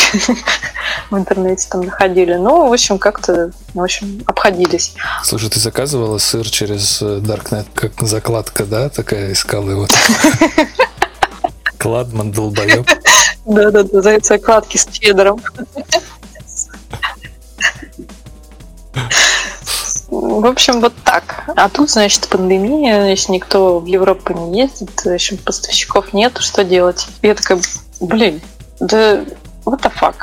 (laughs) в интернете там находили. Ну, в общем, как-то, в общем, обходились. Слушай, ты заказывала сыр через э, Darknet, как закладка, да, такая искала его? (laughs) Кладман, долбоеб. Да-да-да, за закладки с чеддером. (laughs) В общем, вот так. А тут, значит, пандемия, значит, никто в Европу не ездит, в общем, поставщиков нету, что делать? Я такая, блин, да what the fuck?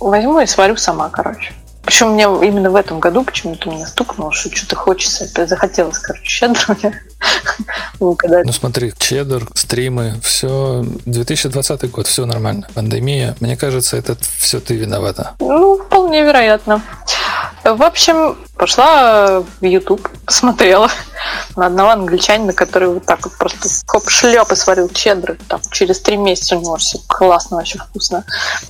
Возьму и сварю сама, короче. Причем мне именно в этом году почему-то меня стукнуло, что что-то хочется. Это захотелось, короче, щедро. Ну, (laughs) когда Ну смотри, чеддер, стримы, все, 2020 год, все нормально. Пандемия, мне кажется, это все ты виновата. Ну, вполне вероятно. В общем, пошла в YouTube, посмотрела (laughs) на одного англичанина, который вот так вот просто хоп шлеп и сварил чеддер. Там, через три месяца у него все классно, вообще вкусно.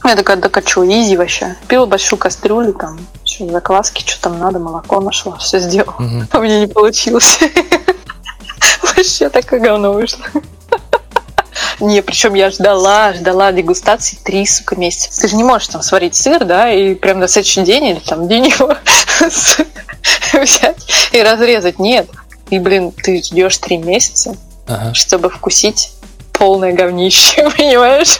Я такая, да что, изи вообще. Пила большую кастрюлю, там, еще закваски, что там надо, молоко нашла, все сделала. Мгм. (laughs) А мне не получилось. (laughs) Вообще такое говно вышло. Не, причем я ждала, ждала дегустации три, сука, месяца. Ты же не можешь там сварить сыр, да, и прям на следующий день или там день его (laughs) взять и разрезать. Нет. И, блин, ты ждешь три месяца, Ага. чтобы вкусить полное говнище, (laughs) понимаешь?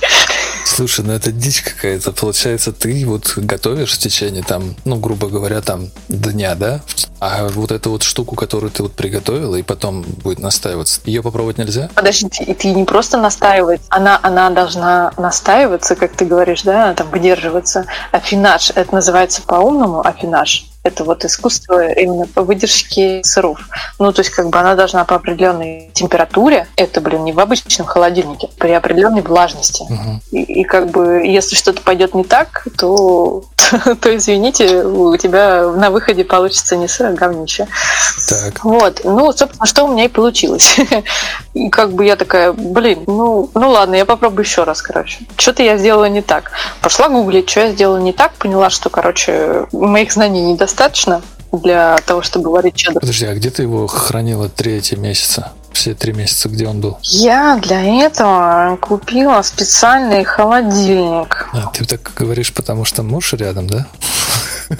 Слушай, ну это дичь какая-то. Получается, ты вот готовишь в течение там, ну, грубо говоря, там дня, да? А вот эту вот штуку, которую ты вот приготовила, и потом будет настаиваться, ее попробовать нельзя? Подожди, и ты не просто настаивать, она, она должна настаиваться, как ты говоришь, да, там выдерживаться. Афинаж, это называется по-умному афинаж. Это вот искусство именно по выдержке сыров. Ну, то есть, как бы она должна по определенной температуре, это, блин, не в обычном холодильнике, при определенной влажности. Мгм. И, и как бы, если что-то пойдет не так, то, (laughs) то, извините, у тебя на выходе получится не сыр, а говнище. Так. Вот, ну, собственно, что у меня и получилось. (laughs) И как бы я такая, блин, ну, ну ладно, я попробую еще раз, короче. Что-то я сделала не так. Пошла гуглить, что я сделала не так, поняла, что, короче, моих знаний недостаточно для того, чтобы варить чеддер. Подожди, а где ты его хранила третий месяца? Все три месяца, где он был? Я для этого купила специальный холодильник. А, ты так говоришь, потому что муж рядом, да? (laughs)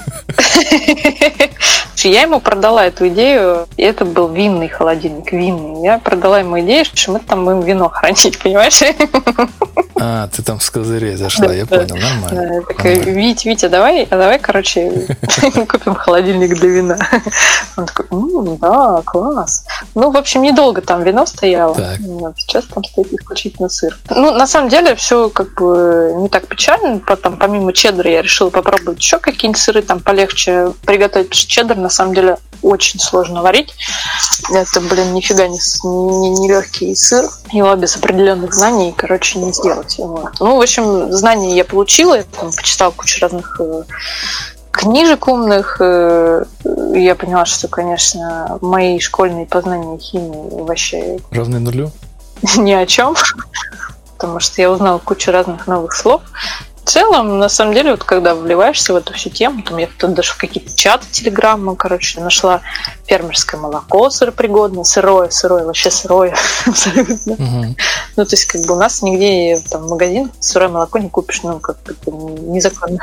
Я ему продала эту идею, и это был винный холодильник, винный. Я продала ему идею, что мы там будем вино хранить, понимаешь? А, ты там с козырей зашла, Да, я да. понял, нормально. Да, я такая, Нормально. Вить, Витя, давай, а давай, короче, (laughs) купим холодильник для вина. Он такой, «М, да, класс. Ну, в общем, недолго там вино стояло. Так. Вот, сейчас там стоит исключительно сыр. Ну, на самом деле, все как бы не так печально. Потом, помимо чеддера, я решила попробовать еще какие-нибудь сыры там полегче приготовить. Чеддер, на самом деле, очень сложно варить. Это, блин, нифига не, не, не легкий сыр. Его без определенных знаний, короче, не сделать. Вот. Ну, в общем, знания я получила. Я там почитала кучу разных э, книжек умных. э, Я поняла, что, конечно, мои школьные познания химии вообще Равны нулю? (laughs) ни о чем, потому что я узнала кучу разных новых слов. В целом, на самом деле, вот когда вливаешься в эту всю тему, там я тут даже в какие-то чаты телеграммы, короче, нашла фермерское молоко сыропригодное, сырое, сырое, вообще сырое (laughs) абсолютно. Ну, то есть, как бы у нас нигде там в магазин сырое молоко не купишь, ну, как бы незаконно.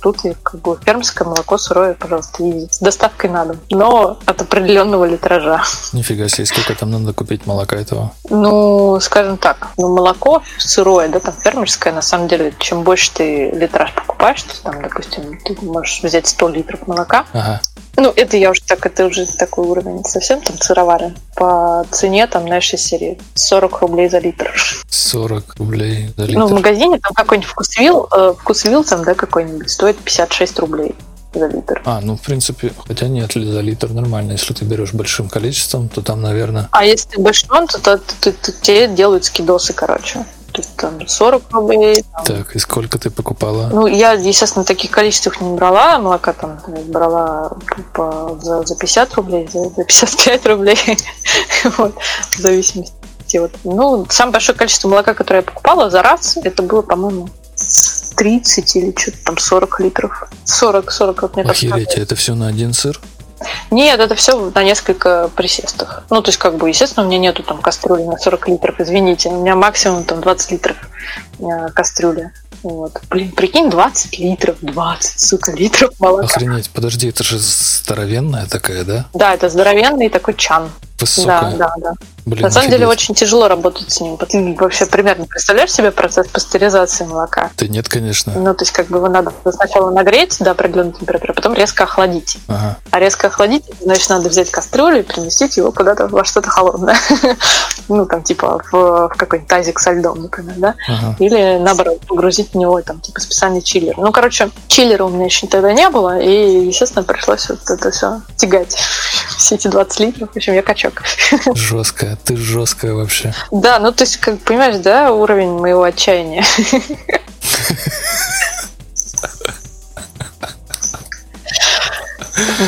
Тут и, как бы фермерское молоко сырое, пожалуйста, и с доставкой на дом. Но от определенного литража. Нифига себе, сколько там надо купить молока этого? Ну, скажем так, ну, молоко сырое, да, там фермерское, на самом деле, чем больше ты литраж покупаешь, то там, допустим, ты можешь взять 100 литров молока. Ага. Ну, это я уже так, это уже такой уровень совсем там сыровары. По цене там, знаешь, из серии 40 рублей за литр. 40 рублей за Ну, в литр. магазине там какой-нибудь вкусвил, э, вкусвил там, да, какой-нибудь, стоит 56 рублей за литр. А, ну, в принципе, хотя нет, ли за литр нормально. Если ты берешь большим количеством, то там, наверное... А если ты большой, то, то, то- то тебе делают скидосы, короче. То есть там 40 рублей, там, Так, и сколько ты покупала? Ну, я, естественно, таких количествах не брала. Молока там брала по, за, за 50 рублей, за, за 55 рублей. (laughs) вот, в зависимости. Вот. Ну, самое большое количество молока, которое я покупала за раз, это было, по-моему, 30 или что-то там 40 литров. 40, 40, вот мне Охереть, это все на один сыр? Нет, это все на несколько присестах. Ну, то есть, как бы, естественно, у меня нету там кастрюли на 40 литров, извините. У меня максимум там 20 литров э, кастрюли. Вот. Блин, прикинь, 20 литров, 20, сука, литров молока. Охренеть, подожди, это же здоровенная такая, да? Да, это здоровенный такой чан. Высокая. Да, да, да. Блин, На самом деле офигеть. очень тяжело работать с ним. Ты вообще примерно представляешь себе процесс пастеризации молока? Да нет, конечно. Ну, то есть, как бы его надо сначала нагреть до определенной температуры, а потом резко охладить. Ага. А резко охладить, значит, надо взять кастрюлю и переместить его куда-то во что-то холодное. (laughs) Ну, там, типа, в, в какой-нибудь тазик со льдом, например, да? Ага. Или, наоборот, погрузить в него, там, типа, специальный чиллер. Ну, короче, чиллера у меня еще тогда не было, и, естественно, пришлось вот это все тягать. (laughs) Все эти 20 литров, в общем, я качок. (laughs) Жесткая, ты жесткая вообще. Да, ну, то есть, как понимаешь, да, уровень моего отчаяния. (laughs)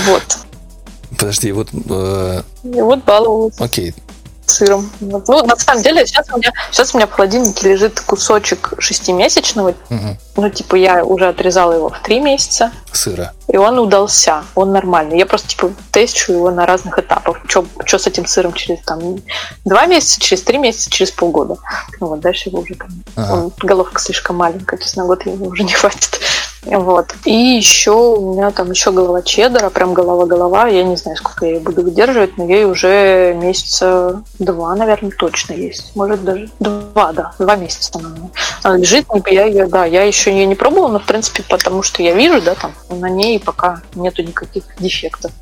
Вот. Подожди, вот, э, И вот баловалась. окей, сыром. Вот. Ну, на самом деле, сейчас у меня, сейчас у меня в холодильнике лежит кусочек шестимесячного. мгм, Ну, типа, я уже отрезала его в три месяца, сыра. и он удался, он нормальный. Я просто, типа, тещу его на разных этапах. Что с этим сыром через, там, два месяца, через три месяца, через полгода. Ну, вот дальше его уже, там, Ага. он- головка слишком маленькая, то есть на год его уже не хватит. Вот. И еще у меня там еще голова чеддера, прям голова-голова. Я не знаю, сколько я ее буду выдерживать, но ей уже месяца два, наверное, точно есть. Может, даже два, да, два месяца она, она лежит. Я ее, да, я еще ее не пробовала, но, в принципе, потому что я вижу, да, там на ней пока нету никаких дефектов.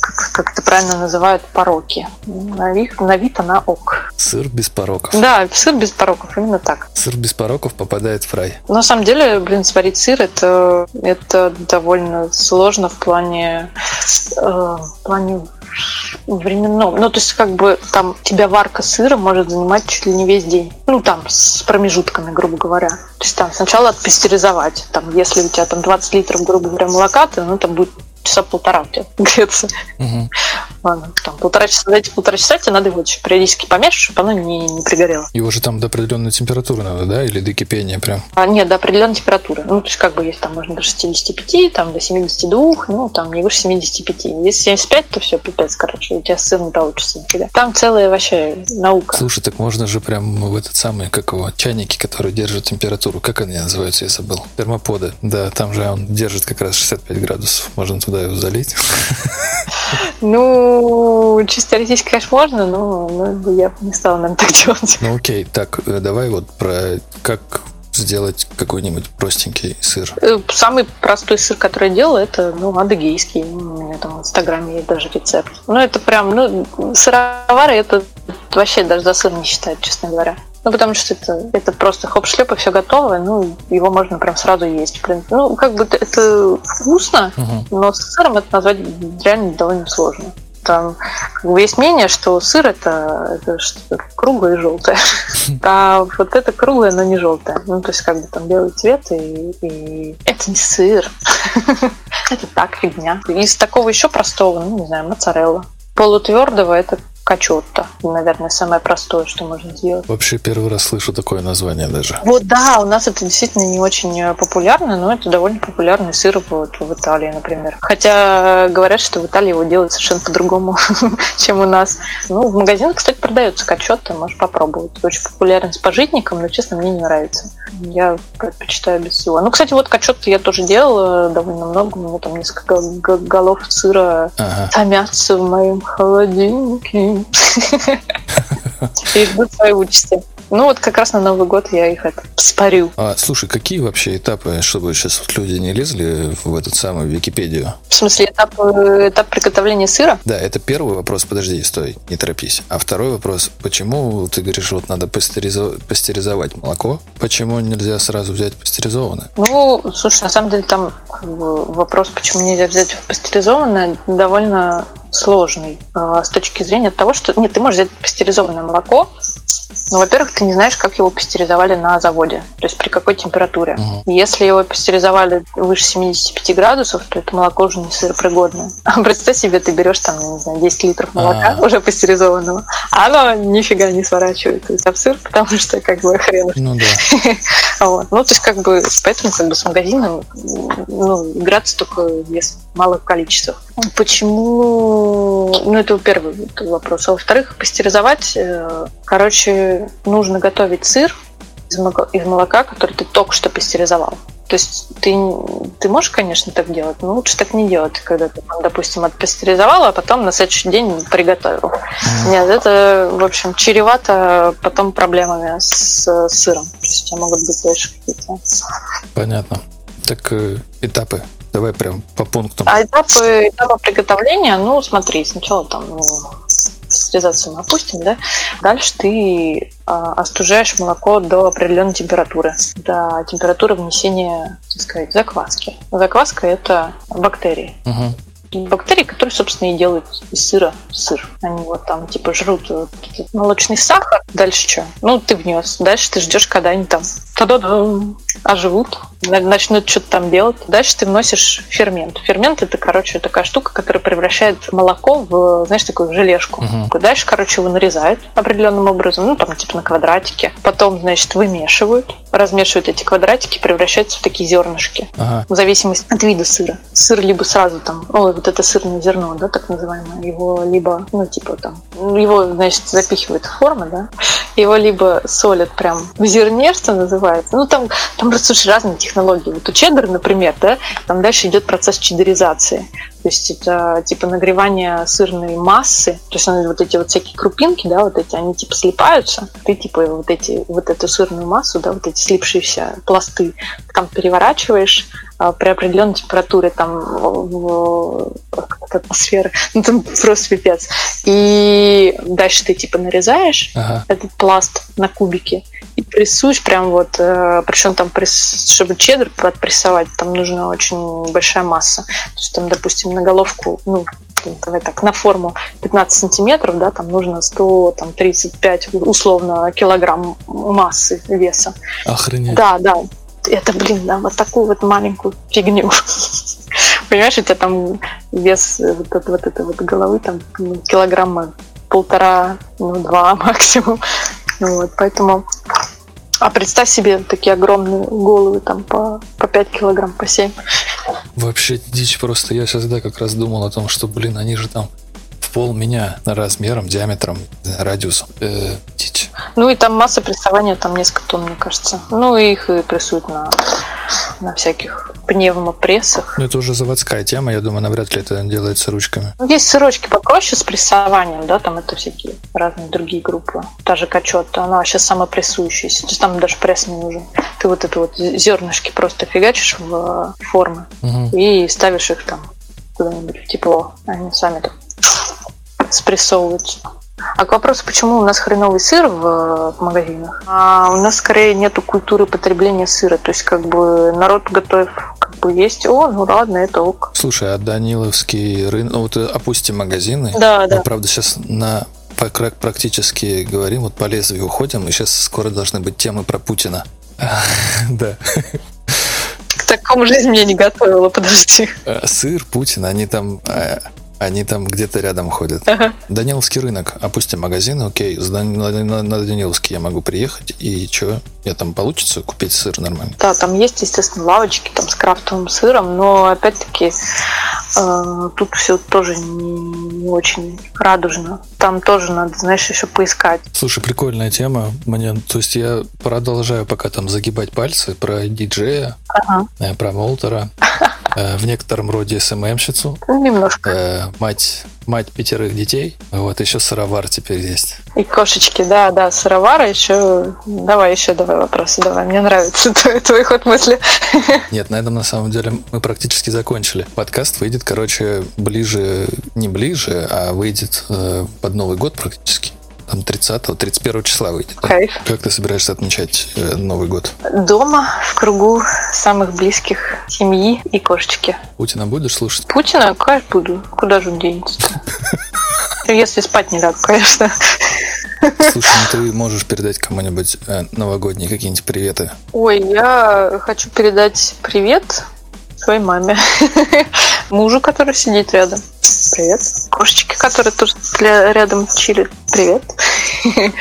Как, как это правильно называют, пороки. На вид, на вид она ок. Сыр без пороков. Да, сыр без пороков, именно так. Сыр без пороков попадает в рай. На самом деле, блин, сварить сыр это, это довольно сложно в плане, э, в плане временном. Ну, то есть, как бы там тебя варка сыра может занимать чуть ли не весь день. Ну, там, с промежутками, грубо говоря. То есть, там сначала отпастеризовать. Там, если у тебя там 20 литров, грубо говоря, молока, то ну, там будет часа полтора у тебя греться. Мгм. Ладно, там полтора часа, эти полтора часа тебе надо его еще периодически помешать, чтобы оно не, не пригорело. Его же там до определенной температуры надо, да? Или до кипения прям? А, нет, до определенной температуры. Ну, то есть, как бы, есть там можно до 65, там, до 72, ну, там, не выше 75. Если 75, то все, пипец, короче, у тебя сыр не получится нифига. Там целая вообще наука. Слушай, так можно же прям в этот самый, как его, чайники, которые держат температуру. Как они называются, я забыл. Термоподы. Да, там же он держит как раз 65 градусов. Можно туда его залить. Ну, чисто теоретически, конечно, можно, но, но я бы не стала, наверное, так делать. Ну окей, так, э, давай вот про как сделать какой-нибудь простенький сыр. Э, Самый простой сыр, который я делала, это, ну, адыгейский. У меня там в Инстаграме есть даже рецепт. Ну, это прям, ну, сыровары это вообще даже за сыр не считают, честно говоря. Ну, потому что это, это просто хоп-шлеп, и все готово, ну, его можно прям сразу есть. принципе. Ну, как бы это вкусно, Мгм. но с сыром это назвать реально довольно сложно. Там как бы есть мнение, что сыр это, это что-то круглое и желтое. (laughs) А вот это круглое, но не желтое. Ну, то есть как бы там белый цвет и, и это не сыр. (laughs) Это так, фигня. Из такого еще простого, ну, не знаю, моцарелла. Полутвердого это качотто. Наверное, самое простое, что можно сделать. Вообще первый раз слышу такое название даже. Вот да, у нас это действительно не очень э, популярно, но это довольно популярный сыр вот в Италии, например. Хотя говорят, что в Италии его делают совершенно по-другому, (laughs) чем у нас. Ну, в магазинах, кстати, продается качотто, можешь попробовать. Очень популярен с пожитником, но, честно, мне не нравится. Я предпочитаю без всего. Ну, кстати, вот качотто я тоже делала довольно много. У меня там несколько гол- гол- голов сыра Ага. томятся в моем холодильнике. (laughs) И ждут своей участи. Ну вот как раз на Новый год я их это спарю. А, слушай, какие вообще этапы, чтобы сейчас вот люди не лезли в этот самый Википедию? В смысле, этап, э, этап приготовления сыра? Да, это первый вопрос, подожди, стой, не торопись. А второй вопрос, почему ты говоришь, вот надо пастеризо- пастеризовать молоко? Почему нельзя сразу взять пастеризованное? Ну, слушай, на самом деле там вопрос, почему нельзя взять пастеризованное, довольно сложный э, с точки зрения того, что... Нет, ты можешь взять пастеризованное молоко, но, во-первых, ты не знаешь, как его пастеризовали на заводе, то есть при какой температуре. Мгм. Если его пастеризовали выше 75 градусов, то это молоко уже не сыропригодное. (laughs) А представь себе, ты берешь там, я не знаю, 10 литров молока А. уже пастеризованного, а оно нифига не сворачивается в сыр, потому что как бы хрен Ну да. (laughs) вот. Ну, то есть, как бы, поэтому как бы с магазином ну, играться только если малых количествах. Почему? Ну, это первый вопрос. А во-вторых, пастеризовать, э, короче, нужно готовить сыр из молока, который ты только что пастеризовал. То есть ты, ты можешь, конечно, так делать, но лучше так не делать, когда ты, допустим, отпастеризовал, а потом на следующий день приготовил. Нет, это, в общем, чревато потом проблемами с сыром. То есть у тебя могут быть дальше какие-то. Понятно. Так э, этапы. Давай прям по пунктам. А этапы, этапы приготовления, ну, смотри, сначала там ну, пастеризацию мы опустим, да. Дальше ты а, остужаешь молоко до определенной температуры, до температуры внесения, так сказать, закваски. Закваска – это бактерии. Мгм. бактерии, которые, собственно, и делают из сыра сыр. Они вот там, типа, жрут вот молочный сахар. Дальше что? Ну, ты внес. Дальше ты ждешь, когда они там та-да-дам, оживут, начнут что-то там делать. Дальше ты вносишь фермент. Фермент это, короче, такая штука, которая превращает молоко в, знаешь, такую желешку. Мгм. Дальше, короче, его нарезают определенным образом, ну, там, типа, на квадратики. Потом, значит, вымешивают, размешивают эти квадратики, превращаются в такие зернышки Ага. в зависимости от вида сыра. Сыр либо сразу там, ой, вот это сырное зерно, да, так называемое, его либо, ну, типа там, его, значит, запихивают в формы, да, его либо солят прям в зерне, что называется. Ну, там, там просто слушай, разные технологии. Вот у чеддера, например, да, там дальше идет процесс чеддеризации. То есть это типа нагревание сырной массы, то есть вот эти вот всякие крупинки, да, вот эти, они типа слипаются, ты типа вот эти, вот эту сырную массу, да, вот эти слипшиеся пласты, там переворачиваешь а, при определенной температуре там в, атмосферы, ну там просто пипец. И дальше ты типа нарезаешь Ага. этот пласт на кубики прессуешь прям вот, причем там, пресс- чтобы чеддер отпрессовать, там нужна очень большая масса. То есть там, допустим, на головку, ну, давай так, на форму 15 сантиметров, да, там нужно 135 условно килограмм массы веса. Охренеть. Да, да. Это, блин, да, вот такую вот маленькую фигню. Понимаешь, у тебя там вес э, вот, этой- вот этой вот головы там ну, килограмма полтора, ну, два (laughs) максимум. Вот, поэтому... А представь себе такие огромные головы, там по, по 5 килограмм, по 7. Вообще дичь просто. Я сейчас, да, как раз думал о том, что, блин, они же там пол меня размером, диаметром, радиусом. Э, дичь. Ну и там масса прессования, там несколько тонн, мне кажется. Ну и их и прессуют на, на всяких пневмопрессах. Ну, это уже заводская тема, я думаю, навряд ли это делается ручками. Ну, Есть сырочки попроще с прессованием, да, там это всякие разные другие группы. Та же качетта, она вообще самопрессующаяся. То есть там даже пресс не нужен. Ты вот это вот зернышки просто фигачишь в э, формы Мгм. и ставишь их там куда-нибудь в тепло. Они сами там спрессовываются. А к вопросу, почему у нас хреновый сыр в, в магазинах? А у нас скорее нету культуры потребления сыра. То есть, как бы народ готов как бы есть. О, ну ладно, это ок. Слушай, а Даниловский рынок, ну вот э, опустим магазины. Да, да. Мы, правда, сейчас на пра- практически говорим, вот по лезвию уходим, и сейчас скоро должны быть темы про Путина. (laughs) Да. К такому жизнь меня не готовила, подожди. Э, Сыр, Путин, они там э, они там где-то рядом ходят. Ага. Даниловский рынок, опустим магазин, окей, с Дан- на, Даниловский я могу приехать, и что, я там получится купить сыр нормально? Да, там есть, естественно, лавочки там с крафтовым сыром, но опять-таки э, тут все тоже не, не очень радужно. Там тоже надо, знаешь, еще поискать. Слушай, прикольная тема. Мне, то есть я продолжаю пока там загибать пальцы про диджея, Ага. э, про Молтера, (laughs) в некотором роде СММщицу, немножко. э, мать, мать пятерых детей, вот еще сыровар теперь есть. И кошечки, да, да, сыровара еще. Давай еще давай вопросы, давай. Мне нравится (laughs) твой, твой ход мысли. (laughs) Нет, на этом на самом деле мы практически закончили. Подкаст выйдет, короче, ближе, не ближе, а выйдет э, под Новый год практически. Там 30-го, 31 числа выйдет. Кайф. Как ты собираешься отмечать э, Новый год? Дома, в кругу самых близких семьи и кошечки. Путина будешь слушать? Путина, конечно, буду. Куда же он денется? (laughs) Если спать не лягу, конечно. Слушай, ну ты можешь передать кому-нибудь э, новогодние какие-нибудь приветы. Ой, я хочу передать привет своей маме. (laughs) Мужу, который сидит рядом. Привет. Кошечке, которая тоже ля- рядом чилит. Привет. (laughs)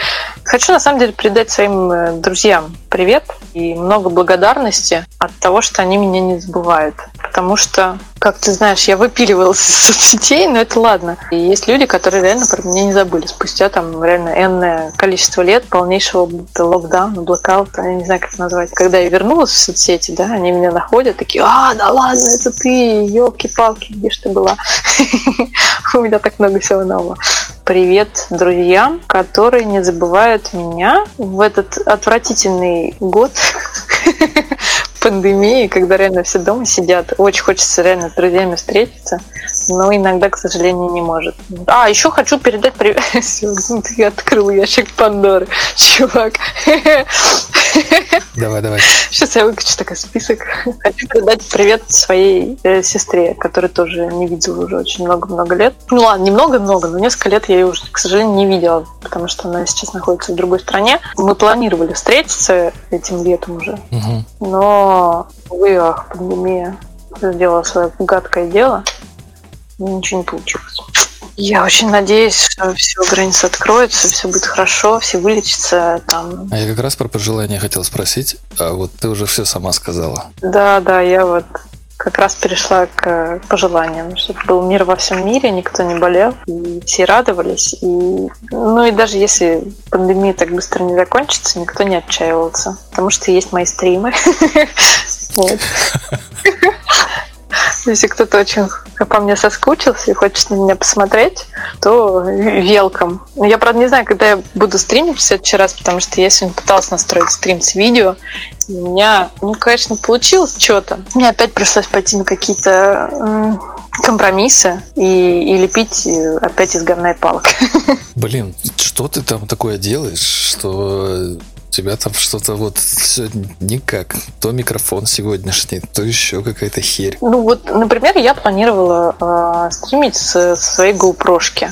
Хочу на самом деле передать своим э, друзьям привет и много благодарности от того, что они меня не забывают. Потому что, как ты знаешь, я выпиливалась из соцсетей, но это ладно. И есть люди, которые реально про меня не забыли. Спустя там реально энное количество лет полнейшего локдауна, блокаута, я не знаю, как это назвать. Когда я вернулась в соцсети, да, они меня находят, такие, а, да ладно, это ты, елки-палки, где ж ты была? (laughs) У меня так много всего нового. Привет друзьям, которые не забывают меня в этот отвратительный год (laughs) пандемии, когда реально все дома сидят. Очень хочется реально с друзьями встретиться, но иногда, к сожалению, не может. А, еще хочу передать привет. (laughs) Ты открыл ящик Пандоры, чувак. Давай, давай. Сейчас я выкачу такой список. Хочу передать привет своей э, сестре, которую тоже не видела уже очень много-много лет. Ну ладно, немного-много, но несколько лет я ее уже, к сожалению, не видела, потому что она сейчас находится в другой стране. Мы планировали встретиться этим летом уже, но, увы, ах, пандемия сделала свое гадкое дело, ничего не получилось. Я очень надеюсь, что все границы откроются, все будет хорошо, все вылечатся там. А я как раз про пожелания хотел спросить, а вот ты уже все сама сказала. Да, да, я вот как раз перешла к пожеланиям, чтобы был мир во всем мире, никто не болел, и все радовались. И, ну и даже если пандемия так быстро не закончится, никто не отчаивался, потому что есть мои стримы. (laughs) (laughs) Если кто-то очень по мне соскучился и хочет на меня посмотреть, то велком. Я, правда, не знаю, когда я буду стримить в следующий раз, потому что я сегодня пыталась настроить стрим с видео, и у меня, ну, конечно, получилось что-то. Мне опять пришлось пойти на какие-то компромиссы и, и лепить опять из говна и палок. (laughs) Блин, что ты там такое делаешь, что тебя там что-то вот все никак. То микрофон сегодняшний, то еще какая-то херь. Ну вот, например, я планировала э, стримить с, со своей GoPro-шки.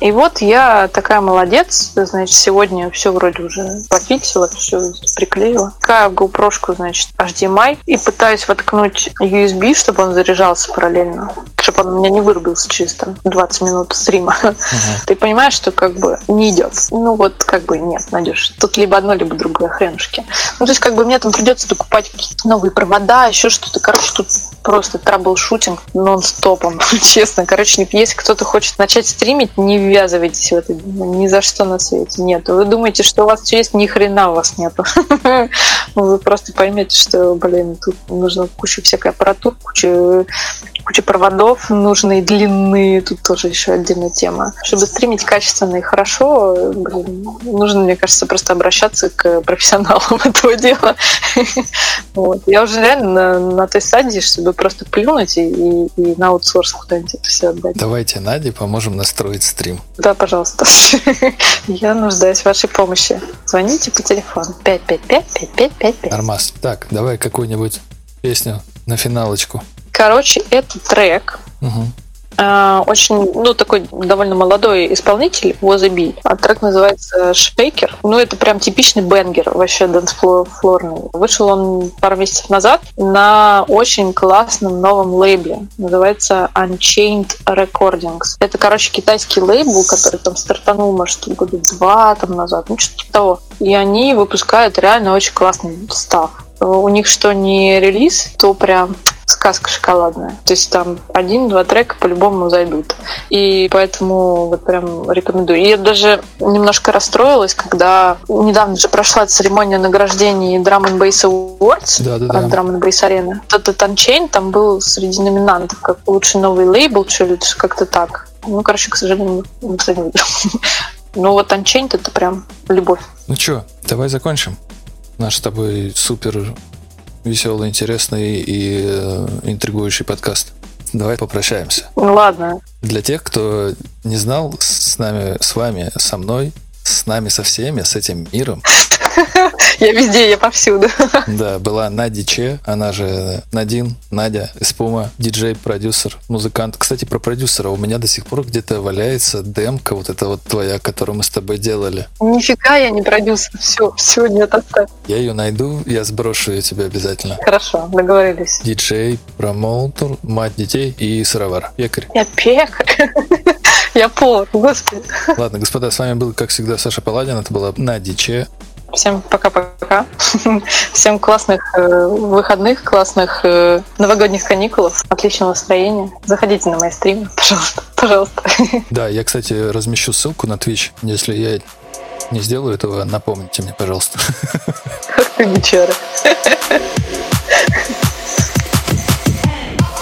И вот я такая молодец, значит, сегодня все вроде уже пофиксила, все приклеила. Такая GoPro, значит, HDMI, и пытаюсь воткнуть USB, чтобы он заряжался параллельно, чтобы он у меня не вырубился через там 20 минут стрима. Ты понимаешь, что как бы не идет. Ну вот как бы нет, Надюш. Тут либо одно, либо другое хренушки. Ну то есть как бы мне там придется докупать какие-то новые провода, еще что-то. Короче, тут просто трабл-шутинг нон-стопом, (laughs) честно. Короче, если кто-то хочет начать стримить, не ввязывайтесь в это ни за что на свете. Нет. Вы думаете, что у вас все есть, ни хрена у вас нету. (laughs) Вы просто поймете, что, блин, тут нужно куча всякой аппаратуры, куча куча проводов нужные, длинные, тут тоже еще отдельная тема. Чтобы стримить качественно и хорошо, блин, нужно, мне кажется, просто обращаться к профессионалам (laughs) этого дела. (laughs) Вот. Я уже реально на, на той стадии, чтобы просто плюнуть и, и, и на аутсорс куда-нибудь это все отдать. Давайте Наде поможем настроить закрыть стрим. Да, пожалуйста. (laughs) Я нуждаюсь в вашей помощи. Звоните по телефону 555-5555. Нормас. Так, давай какую-нибудь песню на финалочку. Короче, это трек. Угу. А, очень, ну, такой довольно молодой исполнитель, Воза Би. А трек называется «Shaker». Ну, это прям типичный banger, вообще dancefloor ный. Вышел он пару месяцев назад на очень классном новом лейбле. Называется Unchained Recordings. Это, короче, китайский лейбл, который там стартанул, может, года два там назад, ну, что-то типа того. И они выпускают реально очень классный stuff. У них что не релиз, то прям сказка шоколадная. То есть там один-два трека по-любому зайдут. И поэтому вот прям рекомендую. И я даже немножко расстроилась, когда недавно же прошла церемония награждений Drum and Bass Awards Да, да, да. от Drum and Bass Arena. Этот Unchained там был среди номинантов как лучший новый лейбл, что ли, как-то так. Ну, короче, к сожалению, никто не выиграл. (laughs) Но вот Unchained это прям любовь. Ну что, давай закончим. Наш с тобой супер веселый, интересный и э, интригующий подкаст. Давай попрощаемся. Ну ладно, Для тех, кто не знал, с нами, с вами, со мной, с нами, со всеми, с этим миром, я везде, я повсюду. да, была Надя Че, она же Надин, Надя, Испума, диджей, продюсер, музыкант. Кстати, про продюсера у меня до сих пор где-то валяется демка, вот эта вот твоя, которую мы с тобой делали. Нифига я не продюсер. Все, все, нет, оставь. Я ее найду, я сброшу ее тебе обязательно. Хорошо, договорились. Диджей, промоутер, мать детей и сыровар. Пекарь. Я пекарь. Я повар, господи. Ладно, господа, с вами был, как всегда, Саша Паладин. Это была Надя Че. Всем пока-пока. (laughs) Всем классных э, выходных, классных э, новогодних каникулов, отличного настроения. Заходите на мои стримы, (laughs) пожалуйста, пожалуйста. (laughs) Да, я, кстати, размещу ссылку на Twitch. Если я не сделаю этого, напомните мне, пожалуйста. Ах ты бичара.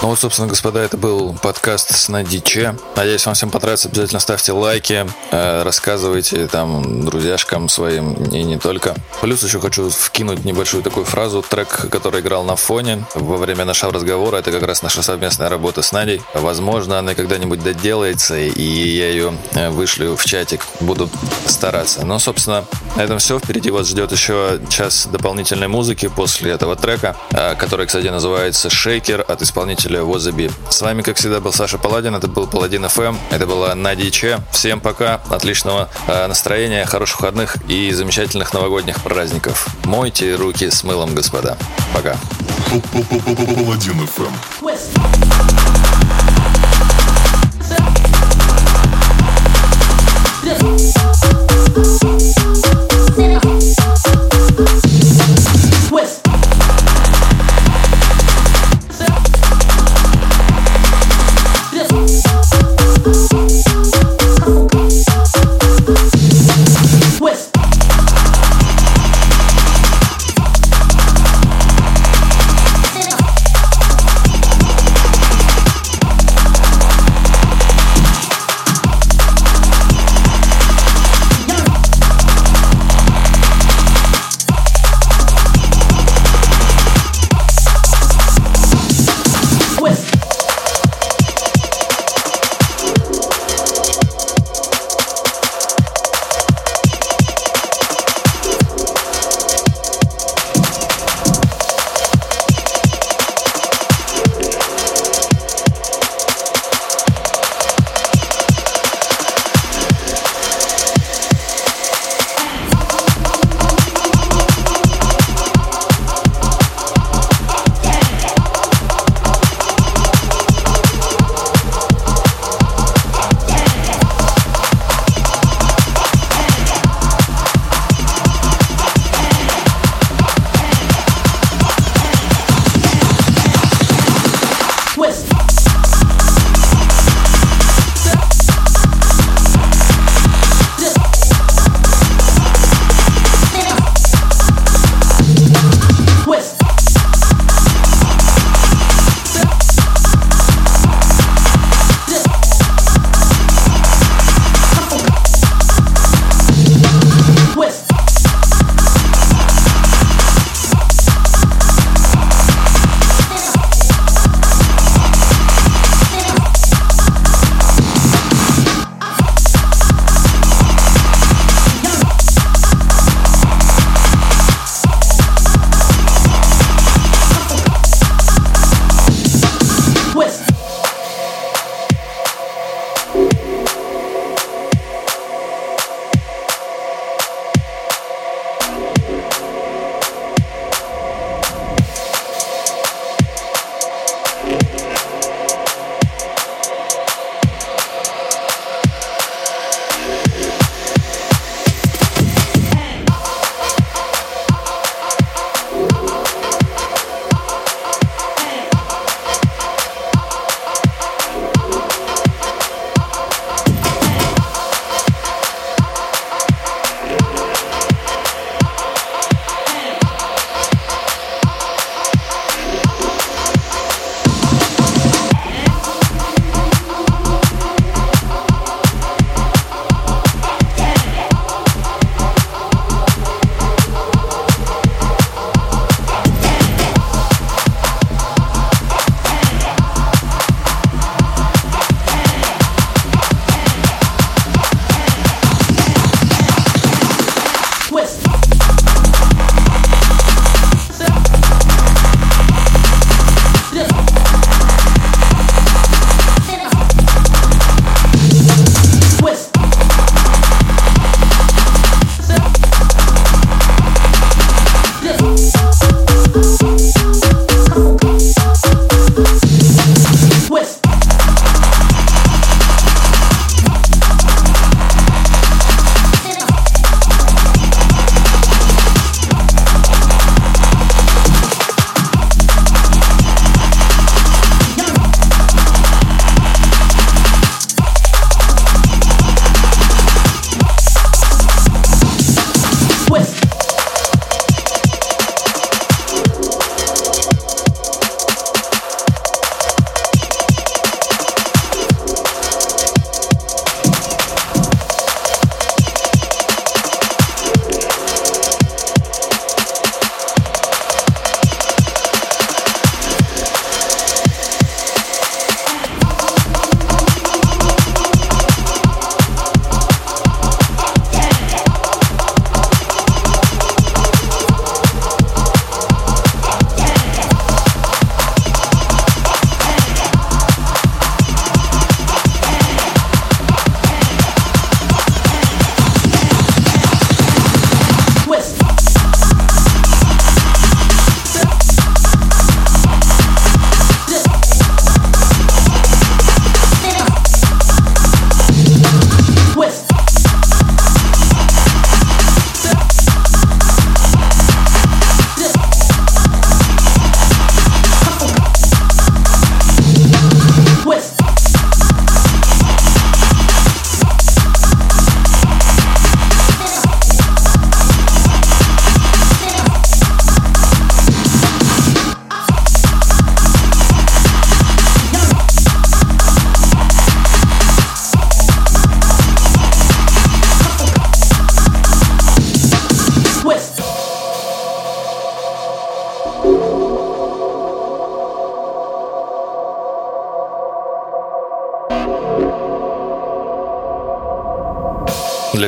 Ну вот, собственно, господа, это был подкаст с Надиче. Надеюсь, вам всем понравится. Обязательно ставьте лайки, э, рассказывайте там друзьяшкам своим и не только. Плюс еще хочу вкинуть небольшую такую фразу. Трек, который играл на фоне во время нашего разговора, это как раз наша совместная работа с Надей. Возможно, она когда-нибудь доделается, и я ее э, вышлю в чатик. Буду стараться. Но, собственно, на этом все. Впереди вас ждет еще час дополнительной музыки после этого трека, э, который, кстати, называется «Шейкер» от исполнителя Возаби. С вами, как всегда, был Саша Паладин. Это был Paladin FM. Это была Надя Че. Всем пока. Отличного э, настроения, хороших выходных и замечательных новогодних праздников. Мойте руки с мылом, господа. Пока. Paladin FM.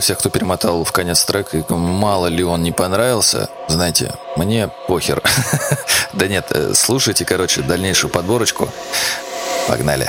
Всех, кто перемотал в конец трек, и мало ли он не понравился, знаете, мне похер. (laughs) Да нет, э, слушайте, короче, дальнейшую подборочку. Погнали.